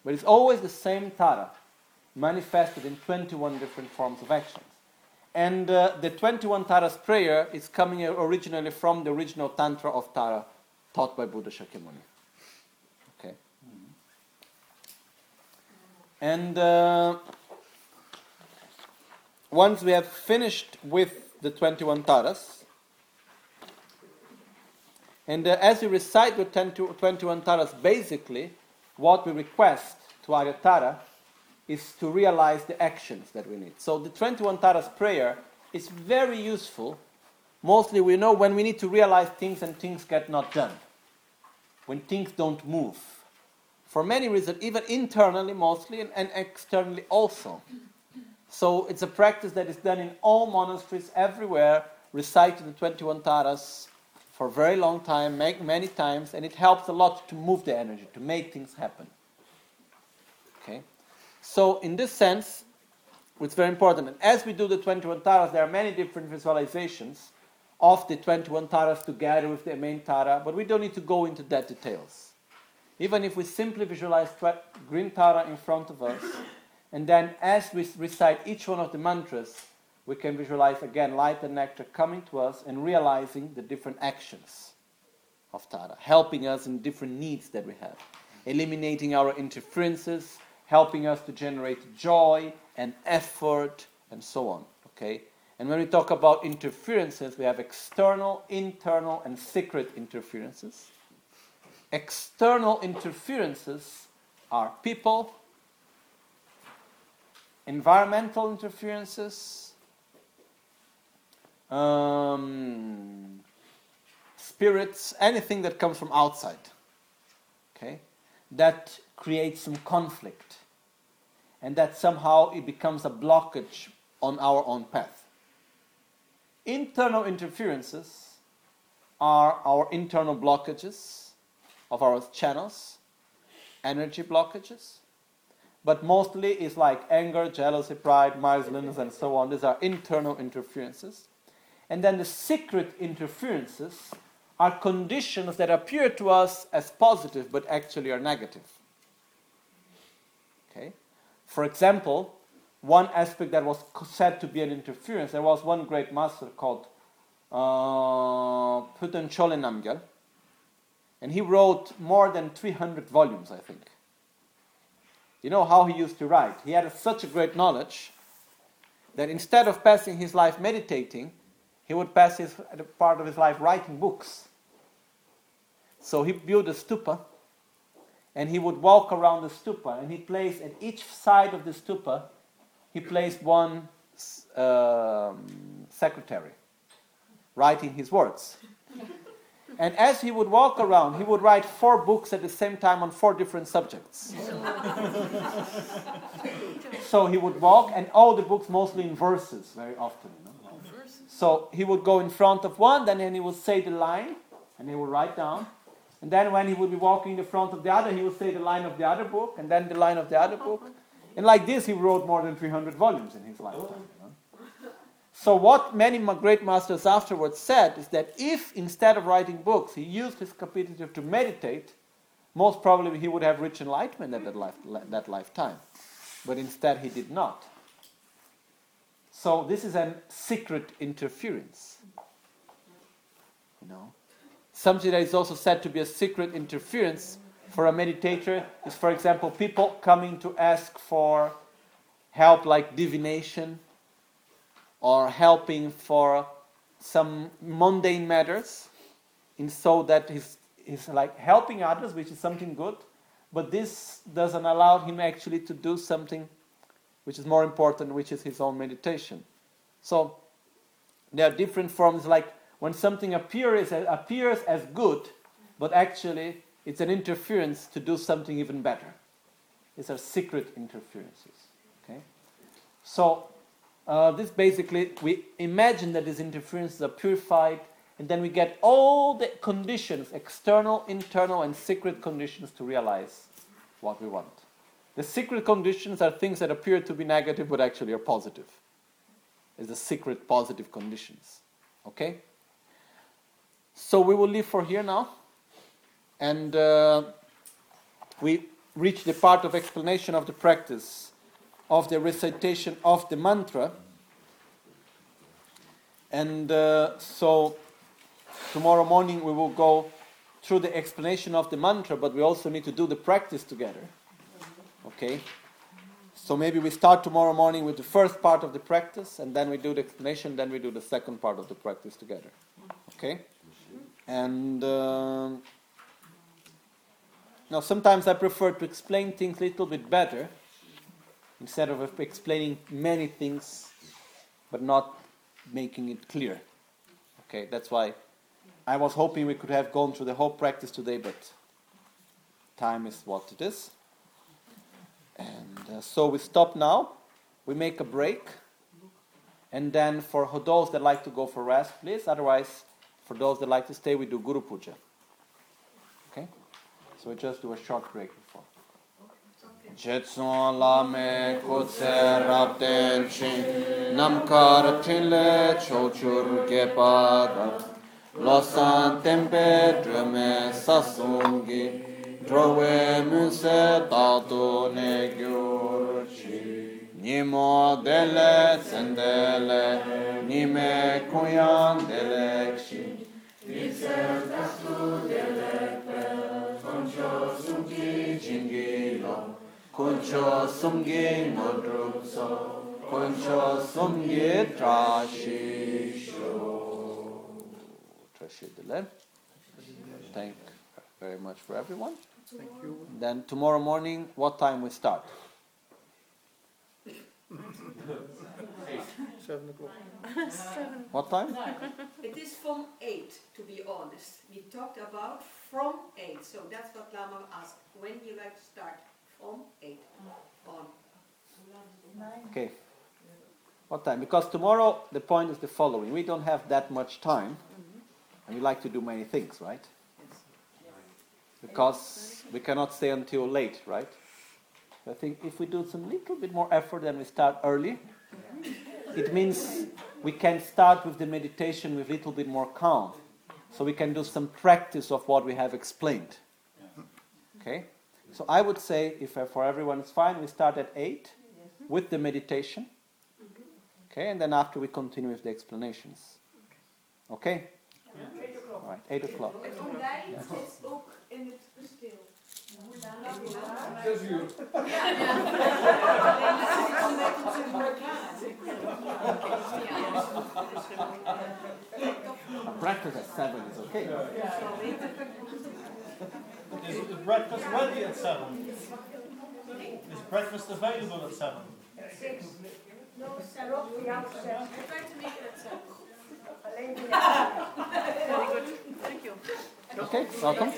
But it's always the same Tara manifested in 21 different forms of actions. And uh, the 21 Taras prayer is coming originally from the original Tantra of Tara taught by Buddha Shakyamuni. Okay. And uh, once we have finished with the 21 Taras, and uh, as we recite the 21 Taras, basically, what we request to Arya Tara is to realize the actions that we need. So the 21 Taras prayer is very useful. Mostly we know when we need to realize things and things get not done. When things don't move. For many reasons, even internally mostly and, and externally also. So it's a practice that is done in all monasteries everywhere, reciting the 21 Taras for a very long time, many times, and it helps a lot to move the energy, to make things happen. Okay? So, in this sense, it's very important. And as we do the 21 taras, there are many different visualizations of the 21 taras together with the main tara, but we don't need to go into that details. Even if we simply visualize green tara in front of us, and then as we recite each one of the mantras, we can visualize again light and nectar coming to us and realizing the different actions of Tara, helping us in different needs that we have, eliminating our interferences, helping us to generate joy and effort and so on. Okay? And when we talk about interferences, we have external, internal, and secret interferences. External interferences are people, environmental interferences, um, spirits, anything that comes from outside. Okay? That creates some conflict and that somehow it becomes a blockage on our own path. Internal interferences are our internal blockages of our channels, energy blockages, but mostly it's like anger, jealousy, pride, miserliness, and so on. These are internal interferences. And then the secret interferences are conditions that appear to us as positive but actually are negative. For example, one aspect that was said to be an interference, there was one great master called uh, Puten Chole Namgyal, and he wrote more than 300 volumes, I think. You know how he used to write? He had such a great knowledge that instead of passing his life meditating, he would pass his part of his life writing books. So he built a stupa and he would walk around the stupa and he placed at each side of the stupa he placed one um, secretary writing his words. And as he would walk around he would write four books at the same time on four different subjects. So he would walk and all the books mostly in verses very often you know? so he would go in front of one then he would say the line and he would write down and then when he would be walking in the front of the other, he would say the line of the other book, and then the line of the other book. And like this, he wrote more than 300 volumes in his lifetime. You know? So, what many great masters afterwards said is that if instead of writing books, he used his capacity to meditate, most probably he would have reached enlightenment at that, life, that lifetime. But instead, he did not. So, this is a secret interference. You know? Something that is also said to be a secret interference for a meditator is, for example, people coming to ask for help like divination or helping for some mundane matters, in so that he's, he's like helping others, which is something good, but this doesn't allow him actually to do something which is more important, which is his own meditation. So there are different forms like when something appears, appears as good, but actually it's an interference to do something even better. These are secret interferences. Okay? So, uh, this basically, we imagine that these interferences are purified, and then we get all the conditions external, internal, and secret conditions to realize what we want. The secret conditions are things that appear to be negative but actually are positive. It's the secret positive conditions. Okay? So we will leave for here now. And uh, we reach the part of explanation of the practice of the recitation of the mantra. And uh, so tomorrow morning we will go through the explanation of the mantra, but we also need to do the practice together. Okay? So maybe we start tomorrow morning with the first part of the practice, and then we do the explanation, then we do the second part of the practice together. Okay? And uh, now sometimes I prefer to explain things a little bit better instead of explaining many things but not making it clear. Okay, that's why I was hoping we could have gone through the whole practice today, but time is what it is. And uh, so we stop now, we make a break, and then for those that like to go for rest, please. Otherwise, for those that like to stay, we do Guru Puja. Okay? So we just do a short break before. Jetson lame kutse rapten chin tile chochur losan tempe sasungi drowe tatu ne dele sendele kuyan thank very much for everyone Thank you. then tomorrow morning what time we start Seven o'clock. what time It is from eight, to be honest. We talked about from eight, so that's what Lama asked. When you like to start? From eight on. okay what time because tomorrow the point is the following we don't have that much time mm-hmm. and we like to do many things right Yes. because we cannot stay until late, right? I think if we do some little bit more effort and we start early, it means we can start with the meditation with a little bit more calm. So we can do some practice of what we have explained. Okay? So I would say, if uh, for everyone it's fine, we start at 8 with the meditation. Okay, and then after we continue with the explanations. Okay? All right, 8 o'clock. Ontbijt is ook in het kasteel. Zes uur. A practice at 7 is okay. Is, is breakfast ready at seven? Is breakfast available at seven? Try to make it at seven. Thank you. Okay, welcome.